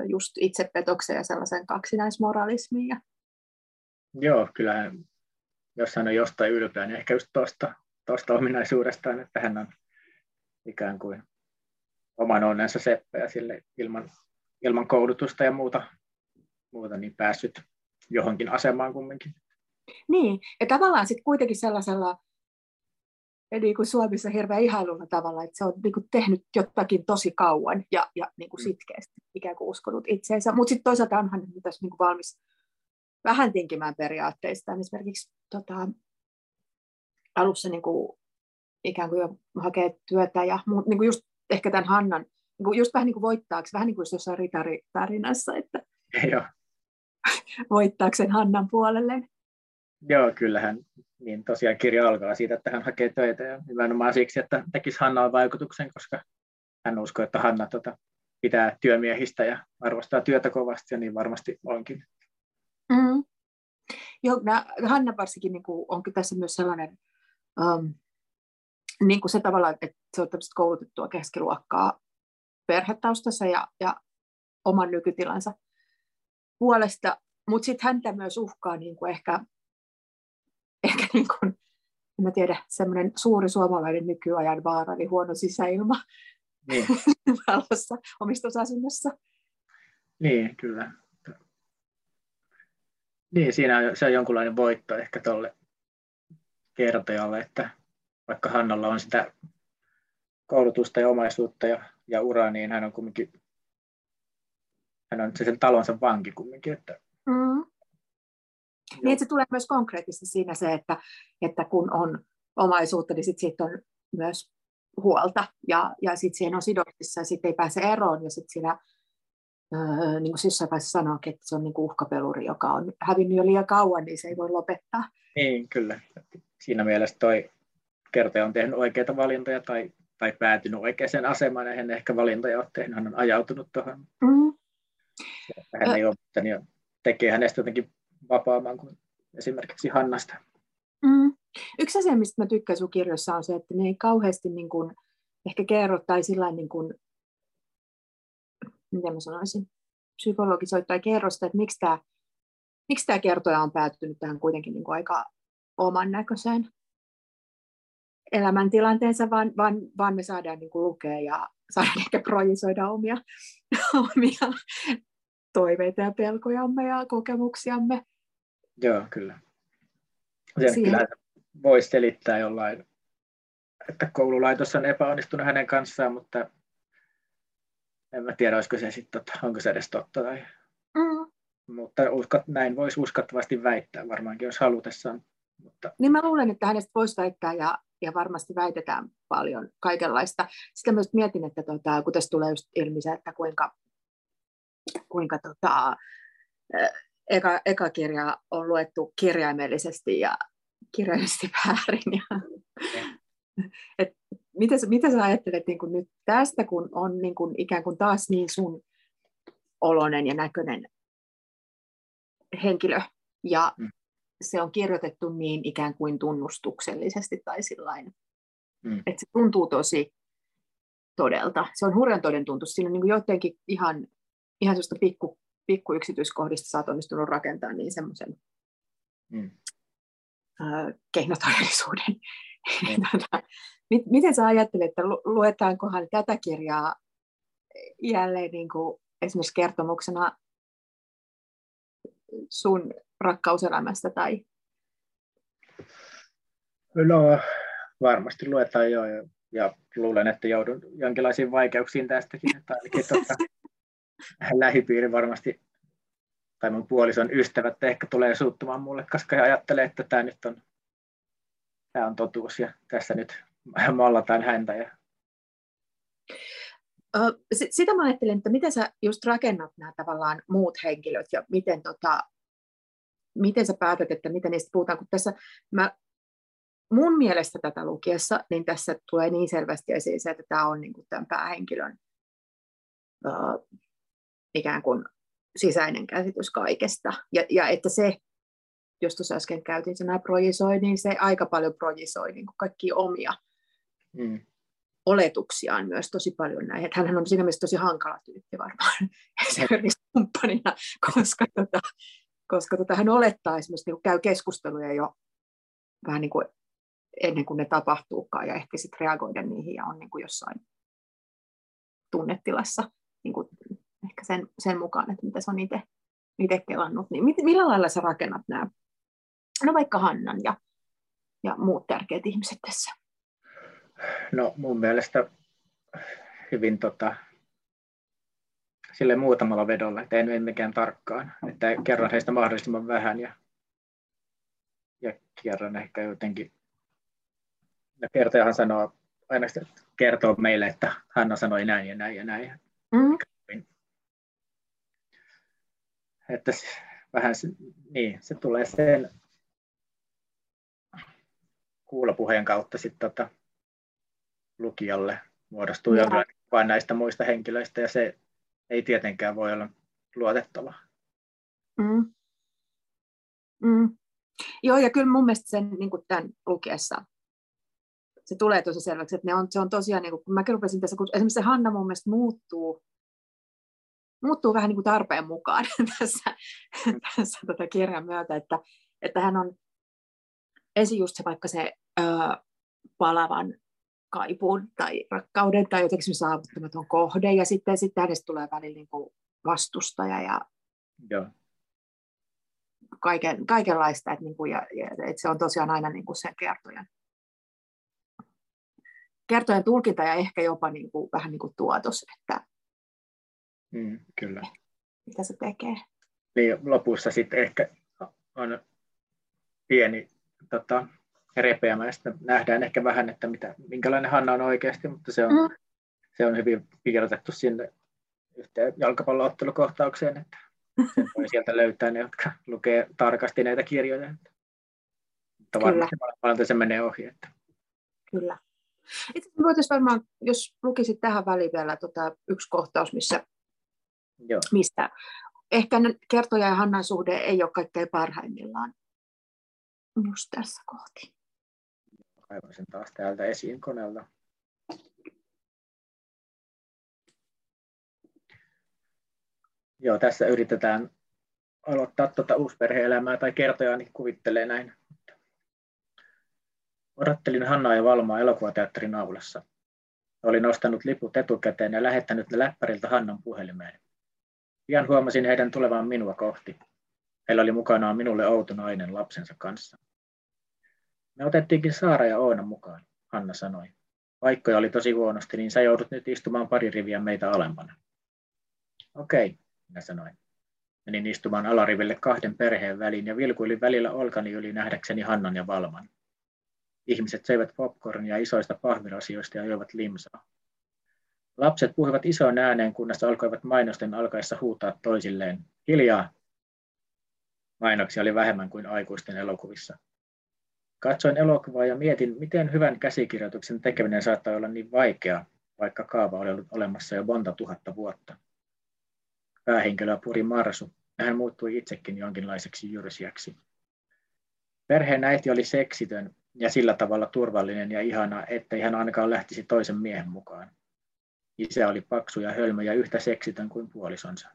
just itsepetoksen ja sellaisen kaksinaismoralismin. Ja... Joo, kyllä jos hän on jostain ylpeä, niin ehkä just tuosta, tuosta ominaisuudestaan, että hän on ikään kuin oman onnensa seppä ja sille ilman, ilman koulutusta ja muuta, muuta niin päässyt johonkin asemaan kumminkin. Niin, ja tavallaan sitten kuitenkin sellaisella niin kuin Suomessa hirveän ihailulla tavalla, että se on niin kuin tehnyt jotakin tosi kauan ja, ja niin kuin mm. sitkeästi ikään kuin uskonut itseensä. Mutta sitten toisaalta onhan nyt tässä niin kuin valmis vähän tinkimään periaatteista. Esimerkiksi tota, alussa niin kuin, ikään kuin jo hakee työtä ja niin kuin just ehkä tämän Hannan, niin kuin just vähän niin kuin voittaaksi, vähän niin kuin jossain ritaritarinassa, että Joo. voittaakseen Hannan puolelle. Joo, kyllähän niin tosiaan kirja alkaa siitä, että hän hakee töitä ja nimenomaan siksi, että tekisi Hannaan vaikutuksen, koska hän uskoo, että Hanna tota, pitää työmiehistä ja arvostaa työtä kovasti ja niin varmasti onkin. Mm. Joo, nää, Hanna varsinkin niin kuin, onkin tässä myös sellainen, um, niin kuin se tavalla, että se on koulutettua keskiluokkaa perhetaustassa ja, ja oman nykytilansa puolesta, mutta sitten häntä myös uhkaa niin kuin ehkä, ehkä niin kuin, en mä tiedä, semmoinen suuri suomalainen nykyajan vaara, eli huono sisäilma niin. omistusasunnossa. Niin, kyllä. Niin, siinä on, se on jonkunlainen voitto ehkä tuolle kertojalle, että vaikka Hannalla on sitä koulutusta ja omaisuutta ja, ja uraa, niin hän on kumminkin hän on se sen talonsa vanki kumminkin. Että... Mm. Niin, että se tulee myös konkreettisesti siinä se, että, että kun on omaisuutta, niin sit siitä on myös huolta ja, ja sitten siihen on sidoksissa ja sitten ei pääse eroon ja sitten siinä Öö, niin kuin jossain vaiheessa sanoikin, että se on niin kuin uhkapeluri, joka on hävinnyt jo liian kauan, niin se ei voi lopettaa. Niin, kyllä. Siinä mielessä toi kertoja on tehnyt oikeita valintoja tai, tai päätynyt oikeaan asemaan, ja hän ehkä valintoja ole tehnyt, hän on ajautunut tuohon. Mm. Hän ei ole, ja tekee hänestä jotenkin vapaamman kuin esimerkiksi Hannasta. Mm. Yksi asia, mistä mä tykkään sun kirjoissa on se, että ne ei kauheasti niin kuin, ehkä kerro tai sillä niin kuin miten mä sanoisin, psykologisoi tai kerro sitä, että miksi tämä, miksi tämä kertoja on päättynyt tähän kuitenkin niin kuin aika oman näköiseen elämäntilanteensa, vaan, vaan, vaan me saadaan niin kuin lukea ja saadaan ehkä projisoida omia, omia toiveita ja pelkojamme ja kokemuksiamme. Joo, kyllä. Sen kyllä voisi selittää jollain että koululaitos on epäonnistunut hänen kanssaan, mutta en mä tiedä, olisiko se sitten, onko se edes totta. Tai... Mm. Mutta uskot, näin voisi uskottavasti väittää varmaankin, jos halutessaan. Mutta... Niin mä luulen, että hänestä voisi väittää ja, ja varmasti väitetään paljon kaikenlaista. Sitten myös mietin, että tota, kun tässä tulee just ilmi se, että kuinka, kuinka tota, eka, eka kirja on luettu kirjaimellisesti ja kirjaimellisesti väärin. Ja, et mitä, sä, mitä sä ajattelet niin nyt tästä, kun on niin kuin ikään kuin taas niin sun olonen ja näköinen henkilö, ja mm. se on kirjoitettu niin ikään kuin tunnustuksellisesti tai sillain, mm. että se tuntuu tosi todelta. Se on hurjan toden tuntu. Siinä on niin jotenkin ihan, ihan sellaista pikku, pikku yksityiskohdista sä oot onnistunut rakentamaan niin semmoisen mm. Kehnotodellisuuden. Mm. Tota, miten sä ajattelet, että luetaankohan tätä kirjaa jälleen niin kuin esimerkiksi kertomuksena sun rakkauselämästä? Tai... No varmasti luetaan jo ja, ja luulen, että joudun jonkinlaisiin vaikeuksiin tästäkin. Että ainakin tuota, lähipiiri varmasti tai mun puolison ystävät ehkä tulee suuttumaan mulle, koska he ajattelee, että tämä nyt on, tämä on totuus ja tässä nyt mallataan häntä. Ja... Sitä mä ajattelen, että miten sä just rakennat nämä tavallaan muut henkilöt ja miten, tota, miten sä päätät, että miten niistä puhutaan, kun tässä mä, mun mielestä tätä lukiessa, niin tässä tulee niin selvästi esiin se, että tämä on niin kuin tämän päähenkilön uh, ikään kuin sisäinen käsitys kaikesta. Ja, ja että se, jos tuossa äsken käytin sanaa projisoi, niin se aika paljon projisoi niin kuin kaikki omia mm. oletuksiaan myös tosi paljon näihin. Että hänhän on siinä mielessä tosi hankala tyyppi varmaan esimerkiksi kumppanina, koska, tota, koska tota, hän olettaa esimerkiksi, niin käy keskusteluja jo vähän niin kuin ennen kuin ne tapahtuukaan ja ehkä sitten reagoida niihin ja on niin kuin jossain tunnetilassa ehkä sen, sen mukaan, että mitä se on itse, kelannut. Niin mit, millä lailla sä rakennat nämä, no vaikka Hannan ja, ja muut tärkeät ihmiset tässä? No mun mielestä hyvin tota, sille muutamalla vedolla, että en mene mikään tarkkaan, että kerron heistä mahdollisimman vähän ja, ja kerron ehkä jotenkin, no kertojahan sanoo, aina kertoo meille, että Hanna sanoi näin ja näin ja näin. Mm. Että vähän niin, se tulee sen kuulopuheen kautta sitten tota, lukijalle muodostuu jonkinlainen vain näistä muista henkilöistä ja se ei tietenkään voi olla luotettava. Mm. Mm. Joo, ja kyllä mun mielestä sen niin kuin tämän lukiessa se tulee tosi selväksi, että ne on, se on tosiaan, niin kuin, kun mäkin rupesin tässä, kun esimerkiksi se Hanna mun mielestä muuttuu, muuttuu vähän niin kuin tarpeen mukaan tässä, tässä tota kirjan myötä, että, että hän on ensin just se vaikka se ö, palavan kaipuun tai rakkauden tai jotenkin saavuttamaton kohde, ja sitten, sitten hänestä tulee välillä niin kuin vastustaja ja Joo. Kaiken, kaikenlaista, että, niin kuin, ja, ja, että se on tosiaan aina niin kuin sen kertojan, kertojan tulkinta ja ehkä jopa niin kuin, vähän niin kuin tuotos, että mm, kyllä. mitä se tekee. Niin, lopussa sitten ehkä on pieni tota, repeämään. Sitten nähdään ehkä vähän, että mitä, minkälainen Hanna on oikeasti, mutta se on, mm. se on hyvin piirretty sinne yhteen jalkapalloottelukohtaukseen, että sen voi sieltä löytää ne, jotka lukee tarkasti näitä kirjoja. Mutta varmasti paljon se menee ohi. Että. Kyllä. Itse voitaisiin varmaan, jos lukisit tähän väliin vielä tota, yksi kohtaus, missä, Joo. mistä ehkä kertoja ja Hannan suhde ei ole kaikkein parhaimmillaan just tässä kohti kaivan sen taas täältä esiin koneelta. Joo, tässä yritetään aloittaa tuota uusperhe-elämää tai kertoja, niin kuvittelee näin. Odottelin Hannaa ja Valmaa elokuvateatterin aulassa. Olin ostanut liput etukäteen ja lähettänyt ne läppäriltä Hannan puhelimeen. Pian huomasin heidän tulevan minua kohti. Heillä oli mukanaan minulle outo nainen lapsensa kanssa. Me otettiinkin Saara ja Oona mukaan. Hanna sanoi. Paikkoja oli tosi huonosti, niin sä joudut nyt istumaan pari riviä meitä alempana. Okei, minä sanoin. Menin istumaan alariville kahden perheen väliin ja vilkuilin välillä olkani yli nähdäkseni Hannan ja Valman. Ihmiset söivät popcornia isoista pahvirasioista ja joivat limsaa. Lapset puhuivat isoon ääneen, kunnes alkoivat mainosten alkaessa huutaa toisilleen. Hiljaa! Mainoksia oli vähemmän kuin aikuisten elokuvissa. Katsoin elokuvaa ja mietin, miten hyvän käsikirjoituksen tekeminen saattaa olla niin vaikeaa, vaikka kaava oli ollut olemassa jo monta tuhatta vuotta. Päähenkilöä puri Marsu, ja hän muuttui itsekin jonkinlaiseksi jyrsijäksi. Perheen äiti oli seksitön ja sillä tavalla turvallinen ja ihana, ettei hän ainakaan lähtisi toisen miehen mukaan. Isä oli paksu ja hölmö ja yhtä seksitön kuin puolisonsa.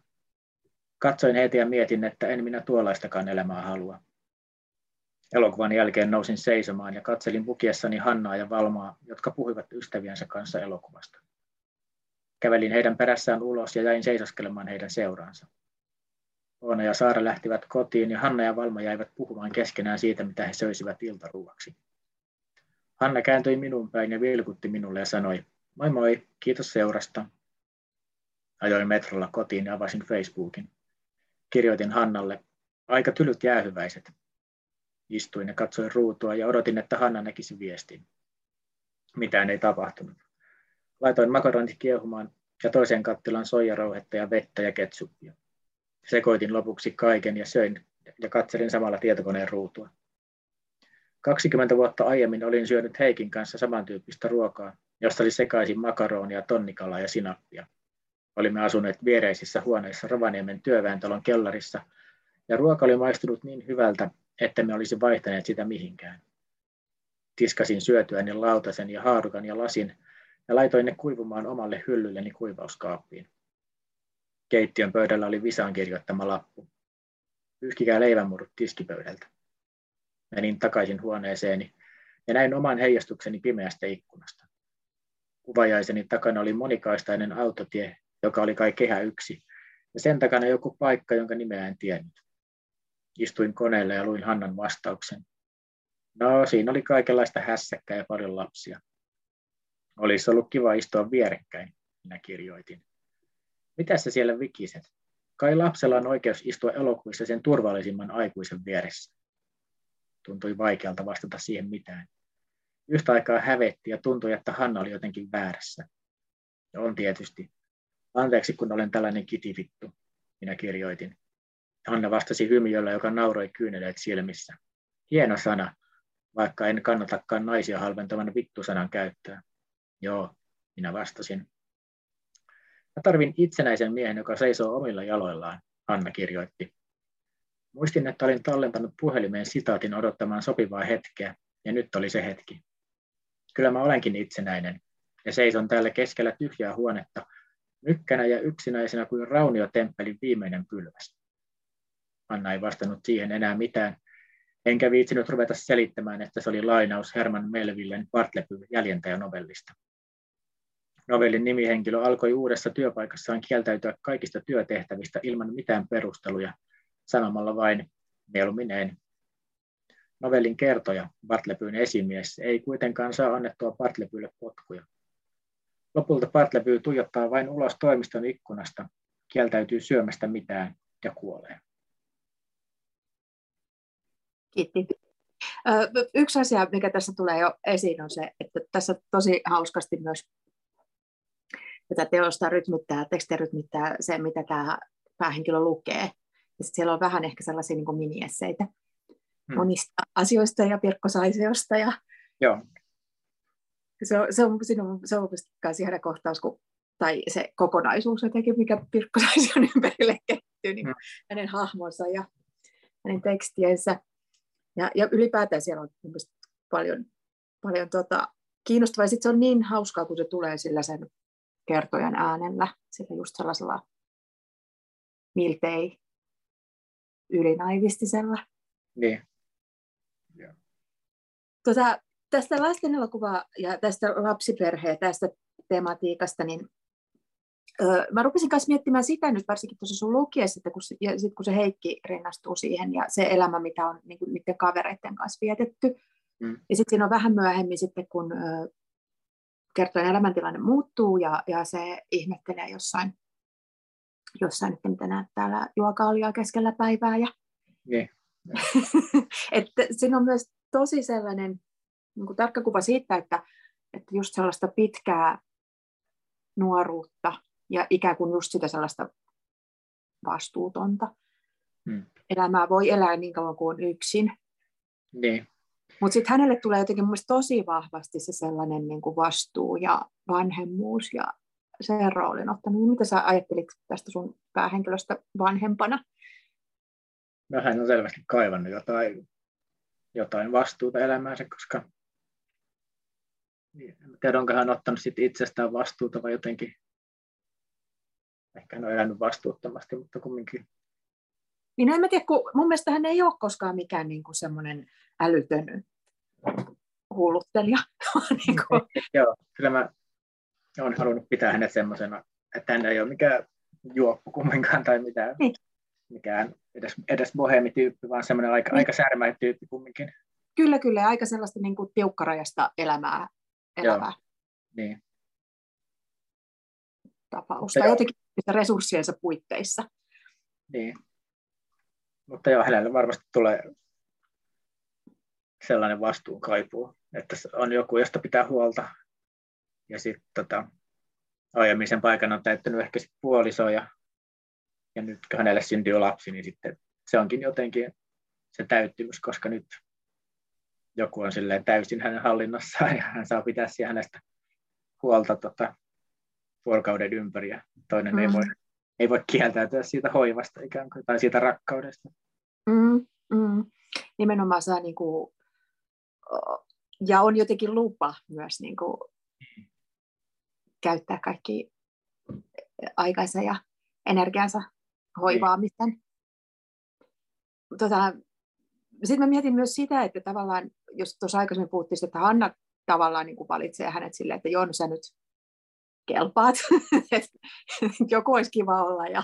Katsoin heti ja mietin, että en minä tuollaistakaan elämää halua. Elokuvan jälkeen nousin seisomaan ja katselin pukiessani Hannaa ja Valmaa, jotka puhuivat ystäviensä kanssa elokuvasta. Kävelin heidän perässään ulos ja jäin seisoskelemaan heidän seuraansa. Oona ja Saara lähtivät kotiin ja Hanna ja Valma jäivät puhumaan keskenään siitä, mitä he söisivät iltaruuaksi. Hanna kääntyi minun päin ja vilkutti minulle ja sanoi, moi moi, kiitos seurasta. Ajoin metrolla kotiin ja avasin Facebookin. Kirjoitin Hannalle, aika tylyt jäähyväiset. Istuin ja katsoin ruutua ja odotin, että Hanna näkisi viestin. Mitään ei tapahtunut. Laitoin makaronit kiehumaan ja toiseen kattilan soijarouhetta ja vettä ja ketsuppia. Sekoitin lopuksi kaiken ja söin ja katselin samalla tietokoneen ruutua. 20 vuotta aiemmin olin syönyt Heikin kanssa samantyyppistä ruokaa, josta oli sekaisin makaronia, tonnikalaa ja sinappia. Olimme asuneet viereisissä huoneissa Rovaniemen työväentalon kellarissa, ja ruoka oli maistunut niin hyvältä, että me olisi vaihtaneet sitä mihinkään. Tiskasin syötyäni lautasen ja haarukan ja lasin ja laitoin ne kuivumaan omalle hyllylleni kuivauskaappiin. Keittiön pöydällä oli Visaan kirjoittama lappu. Pyyhkikää leivänmurut tiskipöydältä. Menin takaisin huoneeseeni ja näin oman heijastukseni pimeästä ikkunasta. Kuvajaiseni takana oli monikaistainen autotie, joka oli kai kehä yksi, ja sen takana joku paikka, jonka nimeä en tiennyt. Istuin koneelle ja luin Hannan vastauksen. No, siinä oli kaikenlaista hässäkkää ja paljon lapsia. Olisi ollut kiva istua vierekkäin, minä kirjoitin. Mitä sä siellä vikiset? Kai lapsella on oikeus istua elokuvissa sen turvallisimman aikuisen vieressä. Tuntui vaikealta vastata siihen mitään. Yhtä aikaa hävetti ja tuntui, että Hanna oli jotenkin väärässä. Ja on tietysti. Anteeksi, kun olen tällainen kitivittu, minä kirjoitin. Hanna vastasi hymiöllä, joka nauroi kyyneleet silmissä. Hieno sana, vaikka en kannatakaan naisia halventavan vittusanan käyttöä. Joo, minä vastasin. Mä tarvin itsenäisen miehen, joka seisoo omilla jaloillaan, Hanna kirjoitti. Muistin, että olin tallentanut puhelimeen sitaatin odottamaan sopivaa hetkeä, ja nyt oli se hetki. Kyllä mä olenkin itsenäinen, ja seison täällä keskellä tyhjää huonetta, mykkänä ja yksinäisenä kuin rauniotemppelin viimeinen pylväs. Anna ei vastannut siihen enää mitään, enkä viitsinyt ruveta selittämään, että se oli lainaus Herman Melvillen Bartlepyn jäljentäjänovellista. Novellin nimihenkilö alkoi uudessa työpaikassaan kieltäytyä kaikista työtehtävistä ilman mitään perusteluja, sanomalla vain mieluummin Novellin kertoja, Bartlepyn esimies, ei kuitenkaan saa annettua Bartlepylle potkuja. Lopulta Bartleby tuijottaa vain ulos toimiston ikkunasta, kieltäytyy syömästä mitään ja kuolee. Kiitti. Yksi asia, mikä tässä tulee jo esiin, on se, että tässä tosi hauskasti myös tätä teosta rytmittää, tekstiä rytmittää se, mitä tämä päähenkilö lukee. Ja siellä on vähän ehkä sellaisia niin miniesseitä hmm. monista asioista ja Pirkko Saiseosta. Ja Joo. Se on, se on, se on, se on myös ihana kohtaus, kun, tai se kokonaisuus jotenkin, mikä Pirkko Saision ympärille kehittyy, niin hmm. hänen hahmonsa ja hänen tekstiensä. Ja, ja ylipäätään siellä on paljon, paljon tota, kiinnostavaa. Ja sitten se on niin hauskaa, kun se tulee sillä sen kertojan äänellä, sillä just sellaisella miltei ylinaivistisella. Niin. Tota, tästä lasten elokuvaa ja tästä lapsiperheä, tästä tematiikasta, niin öö, mä rupesin kanssa miettimään sitä nyt varsinkin tuossa sun lukiessa, että kun, ja sit kun se Heikki rinnastuu siihen ja se elämä, mitä on niin kuin niiden kavereiden kanssa vietetty, Mm. Ja sitten siinä on vähän myöhemmin sitten, kun ö, kertojen elämäntilanne muuttuu ja, ja se ihmettelee jossain, jossain että mitä näet täällä juokaalia keskellä päivää. Ja... Yeah. että siinä on myös tosi sellainen niin kuin tarkka kuva siitä, että, että just sellaista pitkää nuoruutta ja ikään kuin just sitä sellaista vastuutonta hmm. elämää voi elää niin kauan kuin on yksin. Niin. Mutta sitten hänelle tulee jotenkin mun tosi vahvasti se sellainen niin kuin vastuu ja vanhemmuus ja sen roolin ottaminen. Mitä sä ajattelit tästä sun päähenkilöstä vanhempana? No hän on selvästi kaivannut jotain, jotain vastuuta elämäänsä, koska en tiedä, onko hän ottanut sit itsestään vastuuta vai jotenkin, ehkä hän on elänyt vastuuttomasti, mutta kumminkin. Niin no en mä tiedä, kun mun mielestä hän ei ole koskaan mikään niin kuin semmoinen älytön hulluttelija. niin kuin... Joo, kyllä mä olen halunnut pitää hänet semmoisena, että hän ei ole mikään juoppu kumminkaan tai mitään, niin. mikään edes, edes boheemityyppi, vaan semmoinen aika, niin. aika särmäinen tyyppi kumminkin. Kyllä, kyllä, aika sellaista niin kuin tiukkarajasta elämää elävää. Niin. Tapausta, Mutta jotenkin resurssiensa puitteissa. Niin. Mutta joo, hänelle varmasti tulee sellainen vastuun kaipuu, että on joku, josta pitää huolta. Ja sitten tota, aiemmin sen paikan on täyttänyt ehkä sit puoliso ja, ja nyt kun hänelle syntyy lapsi, niin sitten se onkin jotenkin se täyttymys, koska nyt joku on silleen täysin hänen hallinnassaan ja hän saa pitää hänestä huolta tota, vuorokauden ympäri ja toinen mm. ei, voi, ei voi kieltäytyä siitä hoivasta ikään kuin, tai siitä rakkaudesta. Mm, mm. Nimenomaan saa niin kuin, ja on jotenkin lupa myös niin kuin, käyttää kaikki aikansa ja energiansa hoivaamisen. Niin. Tota, Sitten mä mietin myös sitä, että tavallaan, jos tuossa aikaisemmin puhuttiin, että Hanna tavallaan niin kuin valitsee hänet silleen, että joo, no sä nyt kelpaat, joku olisi kiva olla ja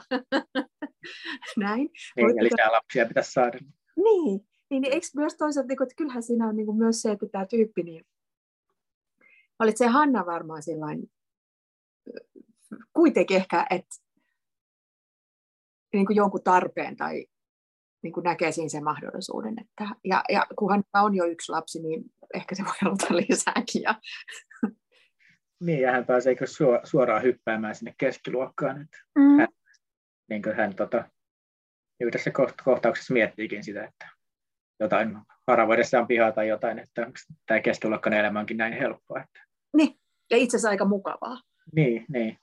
näin. Niin, Mutta, ja lisää lapsia pitäisi saada. Niin, niin, niin eikö myös toisaalta, niin että kyllähän siinä on niin kuin myös se, että tämä tyyppi, niin valitsee Hanna varmaan sillain, kuitenkin ehkä, että niin kuin jonkun tarpeen tai niin kuin näkee siinä sen mahdollisuuden. Että, ja, ja kunhan on jo yksi lapsi, niin ehkä se voi haluta lisääkin. Ja... Niin, ja hän pääsee suoraan hyppäämään sinne keskiluokkaan. Että mm. hän, niin kuin hän tota, yhdessä kohtauksessa miettiikin sitä, että jotain haravoidessaan pihaa tai jotain, että tämä keskiluokkainen elämä onkin näin helppoa. Että... Niin, ja itse asiassa aika mukavaa. Niin, niin.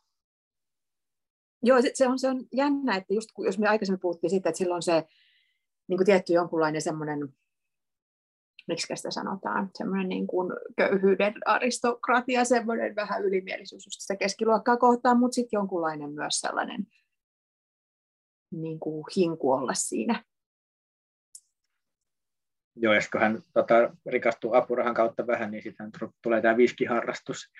Joo, se on, se on jännä, että just jos me aikaisemmin puhuttiin siitä, että silloin se niin kuin tietty jonkunlainen semmoinen, miksi sitä sanotaan, semmoinen niin kuin köyhyyden aristokratia, semmoinen vähän ylimielisyys just sitä keskiluokkaa kohtaan, mutta sitten jonkunlainen myös sellainen niin kuin hinku olla siinä. Joo, jos kun hän tota, rikastuu apurahan kautta vähän, niin sitten tulee tämä viskiharrastus.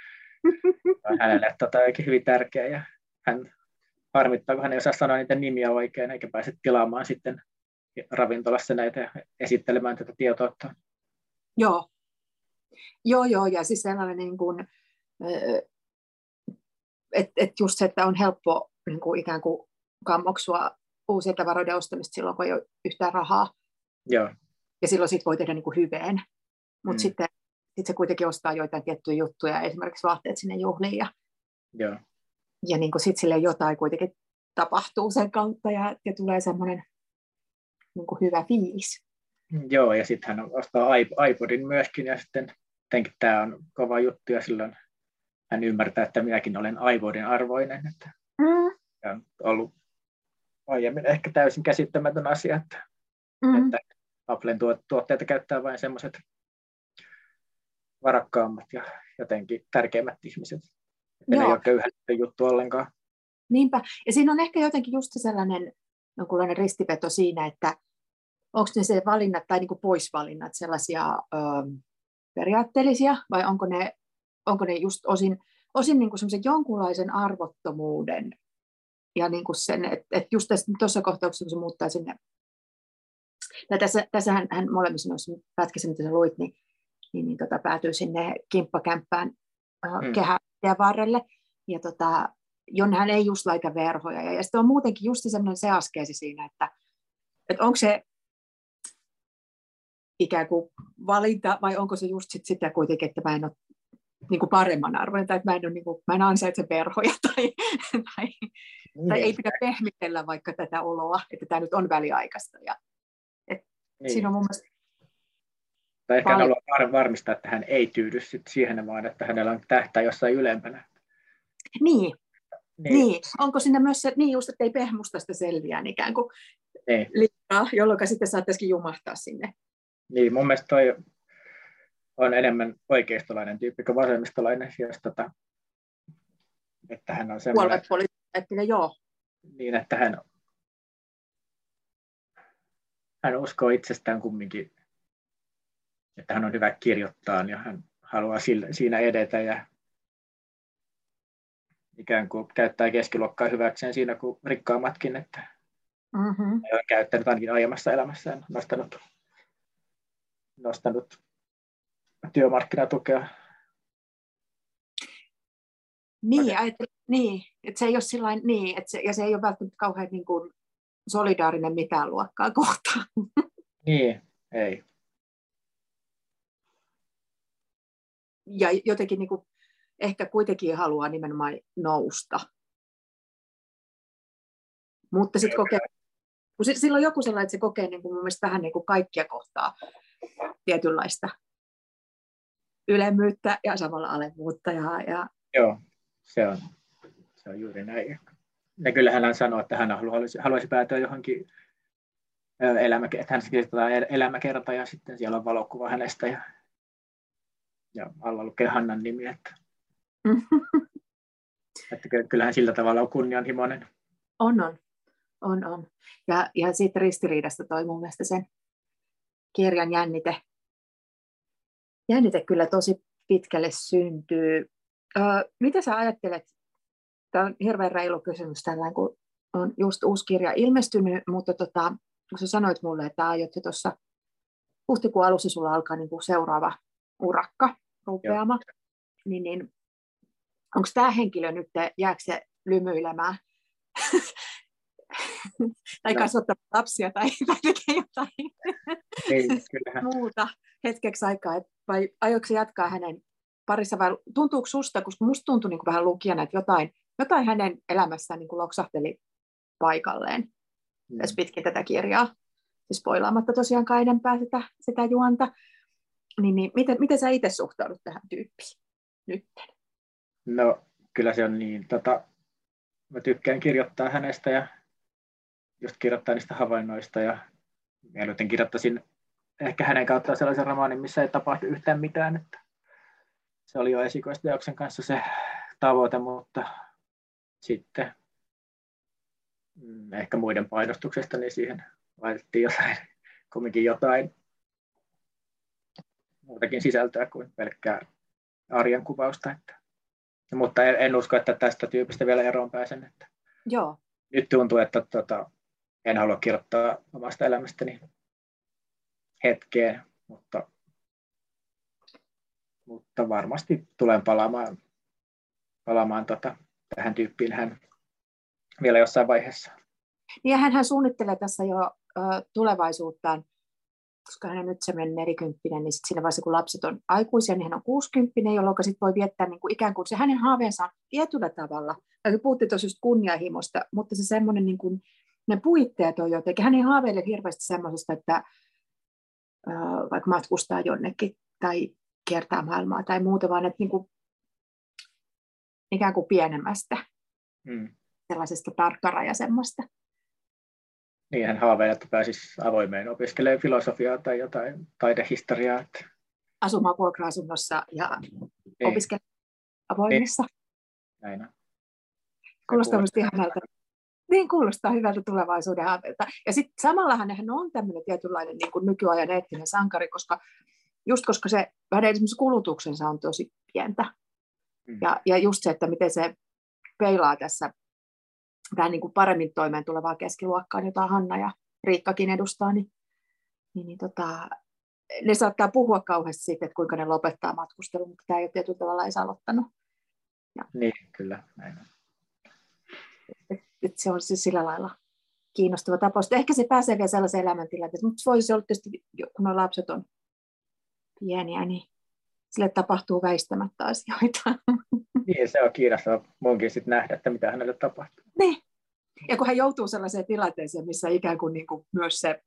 hänelle tota, hyvin tärkeä ja hän harmittaa, kun hän ei osaa sanoa niitä nimiä oikein, eikä pääse tilaamaan sitten ravintolassa näitä esittelemään tätä tietoutta. Joo. Joo, joo, ja siis sellainen niin kuin, että et just se, että on helppo niin kuin ikään kuin kammoksua uusien tavaroiden ostamista silloin, kun ei ole yhtään rahaa. Joo. Ja silloin sit voi tehdä niin kuin hyveen. Mutta mm. sitten sit se kuitenkin ostaa joitain tiettyjä juttuja, esimerkiksi vaatteet sinne juhliin. Ja, Joo. Ja niin kuin sit sille jotain kuitenkin tapahtuu sen kautta ja, ja tulee semmoinen niin kuin hyvä fiilis. Joo, ja sitten hän ostaa iPodin myöskin, ja sitten tietenkin tämä on kova juttu, ja silloin hän ymmärtää, että minäkin olen iPodin arvoinen. Että mm. on ollut aiemmin ehkä täysin käsittämätön asia, että, mm. että Applen tuotteita käyttää vain semmoiset varakkaammat ja jotenkin tärkeimmät ihmiset. Joo. ei ole köyhä juttu ollenkaan. Niinpä. Ja siinä on ehkä jotenkin just sellainen jonkunlainen ristiveto siinä, että onko ne se valinnat tai niin poisvalinnat sellaisia ö, periaatteellisia vai onko ne, onko ne just osin, osin niin kuin jonkunlaisen arvottomuuden ja niin kuin sen, että, että just tässä, tuossa kohtauksessa, kun se muuttaa sinne, ja tässä, tässä hän, hän molemmissa noissa pätkissä, mitä sä luit, niin niin, niin tota, päätyi sinne kimppakämppään äh, Mm. kehä varrelle. Ja tota, jonne hän ei just laita verhoja. Ja, ja sitten on muutenkin just semmoinen se askeesi siinä, että, että onko se ikään kuin valinta vai onko se just sit sitä kuitenkin, että mä en ole niin kuin paremman arvoinen tai että mä en, ole, niin kuin, mä en ansaitse verhoja tai, tai, tai ei pidä pehmitellä vaikka tätä oloa, että tämä nyt on väliaikaista. Ja, niin. Siinä on mun mielestä Tai ehkä paljon- haluaa var- varmistaa, että hän ei tyydy sit siihen, vaan että hänellä on tähtää jossain ylempänä. Niin, niin. niin. Onko siinä myös se, niin just, että ei pehmustasta selviää ikään kuin Niin. liikaa, jolloin sitten saattaisikin jumahtaa sinne. niin, mun mielestä toi on enemmän oikeistolainen tyyppi kuin vasemmistolainen, jos tota, että hän on semmoinen, Puoluepoliittinen, joo. niin että hän, hän uskoo itsestään kumminkin, että hän on hyvä kirjoittaa ja hän haluaa siinä edetä ja ikään kuin käyttää keskiluokkaa hyväkseen siinä kuin rikkaammatkin, että Mm-hmm. on käyttänyt ainakin aiemmassa elämässään nostanut, nostanut työmarkkinatukea. Niin, ajattelin, niin, että se ei ole sillain, niin, että se, ja se ei ole välttämättä kauhean niin kuin solidaarinen mitään luokkaa kohtaan. Niin, ei. Ja jotenkin niin kuin, ehkä kuitenkin haluaa nimenomaan nousta. Mutta sitten kokee, kun si- sillä on joku sellainen, että se kokee niin kuin mun mielestä vähän niin kuin kaikkia kohtaa tietynlaista ylemmyyttä ja samalla alemmuutta. Ja, ja Joo, se on, se on juuri näin. Ja kyllähän hän sanoo, että hän haluaisi, haluaisi päätyä johonkin ö, elämä, että hän el- elämäkerta ja sitten siellä on valokuva hänestä ja, ja alla lukee Hannan nimi, että, että ky- kyllähän sillä tavalla on kunnianhimoinen. On, on. on, on. Ja, ja siitä ristiriidasta toi mun mielestä sen kirjan jännite. Jännite kyllä tosi pitkälle syntyy. Ö, mitä sä ajattelet, tämä on hirveän reilu kysymys tällä, kun on just uusi kirja ilmestynyt, mutta tota, kun sä sanoit mulle, että aiot tuossa huhtikuun alussa sulla alkaa niin kuin seuraava urakka, rupeama, niin, niin onko tämä henkilö nyt, jääkö se lymyilemään? Tai No. lapsia tai, tai tekee jotain. Kyllähän, muuta hetkeksi aikaa, et vai aiotko jatkaa hänen parissa vai tuntuuko susta, koska musta tuntui niin vähän lukijana, että jotain, jotain hänen elämässään niin loksahteli paikalleen. Mm, tässä pitkin tätä kirjaa, siis spoilaamatta tosiaankaan enempää sitä, sitä juonta, niin, niin miten, miten sä itse suhtaudut tähän tyyppiin nyt? no kyllä se on niin, tota, mä tykkään kirjoittaa hänestä ja just kirjoittaa niistä havainnoista ja mieluiten kirjoittaisin ehkä hänen kauttaan sellaisen romaanin, missä ei tapahdu yhtään mitään. Että se oli jo esikoisteoksen kanssa se tavoite, mutta sitten mm, ehkä muiden painostuksesta, niin siihen laitettiin jotain, kumminkin jotain muutakin sisältöä kuin pelkkää arjen kuvausta. Että. Mutta en, en usko, että tästä tyypistä vielä eroon pääsen. Että Joo, nyt tuntuu, että tota, en halua kirjoittaa omasta elämästäni hetkeen, mutta, mutta varmasti tulen palaamaan, palaamaan tota, tähän tyyppiin hän vielä jossain vaiheessa. Niin ja hänhän suunnittelee tässä jo ö, tulevaisuuttaan, koska hän on nyt semmoinen nelikymppinen, niin sit siinä vaiheessa kun lapset on aikuisia, niin hän on kuusikymppinen, jolloin sit voi viettää niin kuin ikään kuin se hänen haaveensa on tietyllä tavalla. Ja puhuttiin tuossa just kunnianhimosta, mutta se semmoinen niin kuin, ne puitteet on jotenkin, hän ei haaveile hirveästi semmoisesta, että ö, vaikka matkustaa jonnekin tai kiertää maailmaa tai muuta, vaan että niin kuin, ikään kuin pienemmästä, Mm. sellaisesta tarkkarajaisemmasta. Niin hän haaveilee, että pääsisi avoimeen opiskelemaan filosofiaa tai jotain taidehistoriaa. Että, asumaan vuokra-asunnossa ja niin, opiskella avoimessa. näin on. Kuulostaa Kuulostaa minusta ihanalta. Niin kuulostaa hyvältä tulevaisuuden haaveilta. Ja sitten samallahan hän on tämmöinen tietynlainen niin kuin nykyajan eettinen sankari, koska just koska se hänen esimerkiksi kulutuksensa on tosi pientä. Mm. Ja, ja just se, että miten se peilaa tässä vähän niin kuin paremmin toimeen tulevaa keskiluokkaa, jota Hanna ja Riikkakin edustaa, niin, niin, niin tota, ne saattaa puhua kauheasti siitä, että kuinka ne lopettaa matkustelun, mutta tämä ei ole tietyllä tavalla edes aloittanut. Ja. Niin, kyllä. Näin on. Et, et se on siis sillä lailla kiinnostava tapaus. Ehkä se pääsee vielä sellaiseen elämäntilanteeseen, mutta voisi olla tietysti, kun nuo lapset on pieniä, niin sille tapahtuu väistämättä asioita. Niin, se on kiinnostava munkin sitten nähdä, että mitä hänelle tapahtuu. Niin. Ja kun hän joutuu sellaiseen tilanteeseen, missä ikään kuin, niin kuin myös se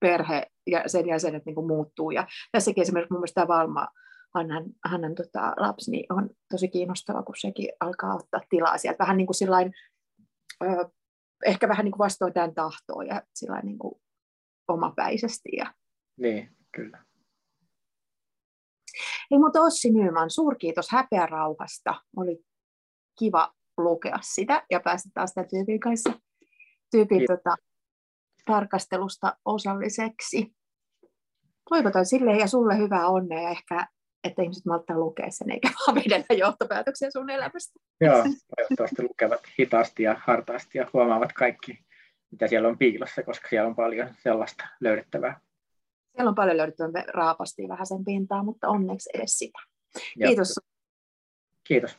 perhe ja sen jäsenet niin kuin muuttuu. Ja tässäkin esimerkiksi mun mielestä tämä Valma, Hannan, Hannan tota, lapsi, niin on tosi kiinnostava, kun sekin alkaa ottaa tilaa sieltä. Vähän niin kuin sillain, ö, ehkä vähän niin kuin vastoin tämän tahtoa ja sillain niin kuin omapäisesti. Ja... Niin, kyllä. Ei mutta Ossi Nyman, suurkiitos häpeä rauhasta. Oli kiva lukea sitä ja päästä taas tämän tyypin kanssa tyypin tota, tarkastelusta osalliseksi. Toivotan sille ja sulle hyvää onnea ja ehkä, että ihmiset malttaa lukea sen eikä vaan vedellä johtopäätöksiä sun elämästä. Joo, toivottavasti lukevat hitaasti ja hartaasti ja huomaavat kaikki, mitä siellä on piilossa, koska siellä on paljon sellaista löydettävää. Siellä on paljon löydettävää, raapasti vähän sen pintaa, mutta onneksi edes sitä. Kiitos. Kiitos.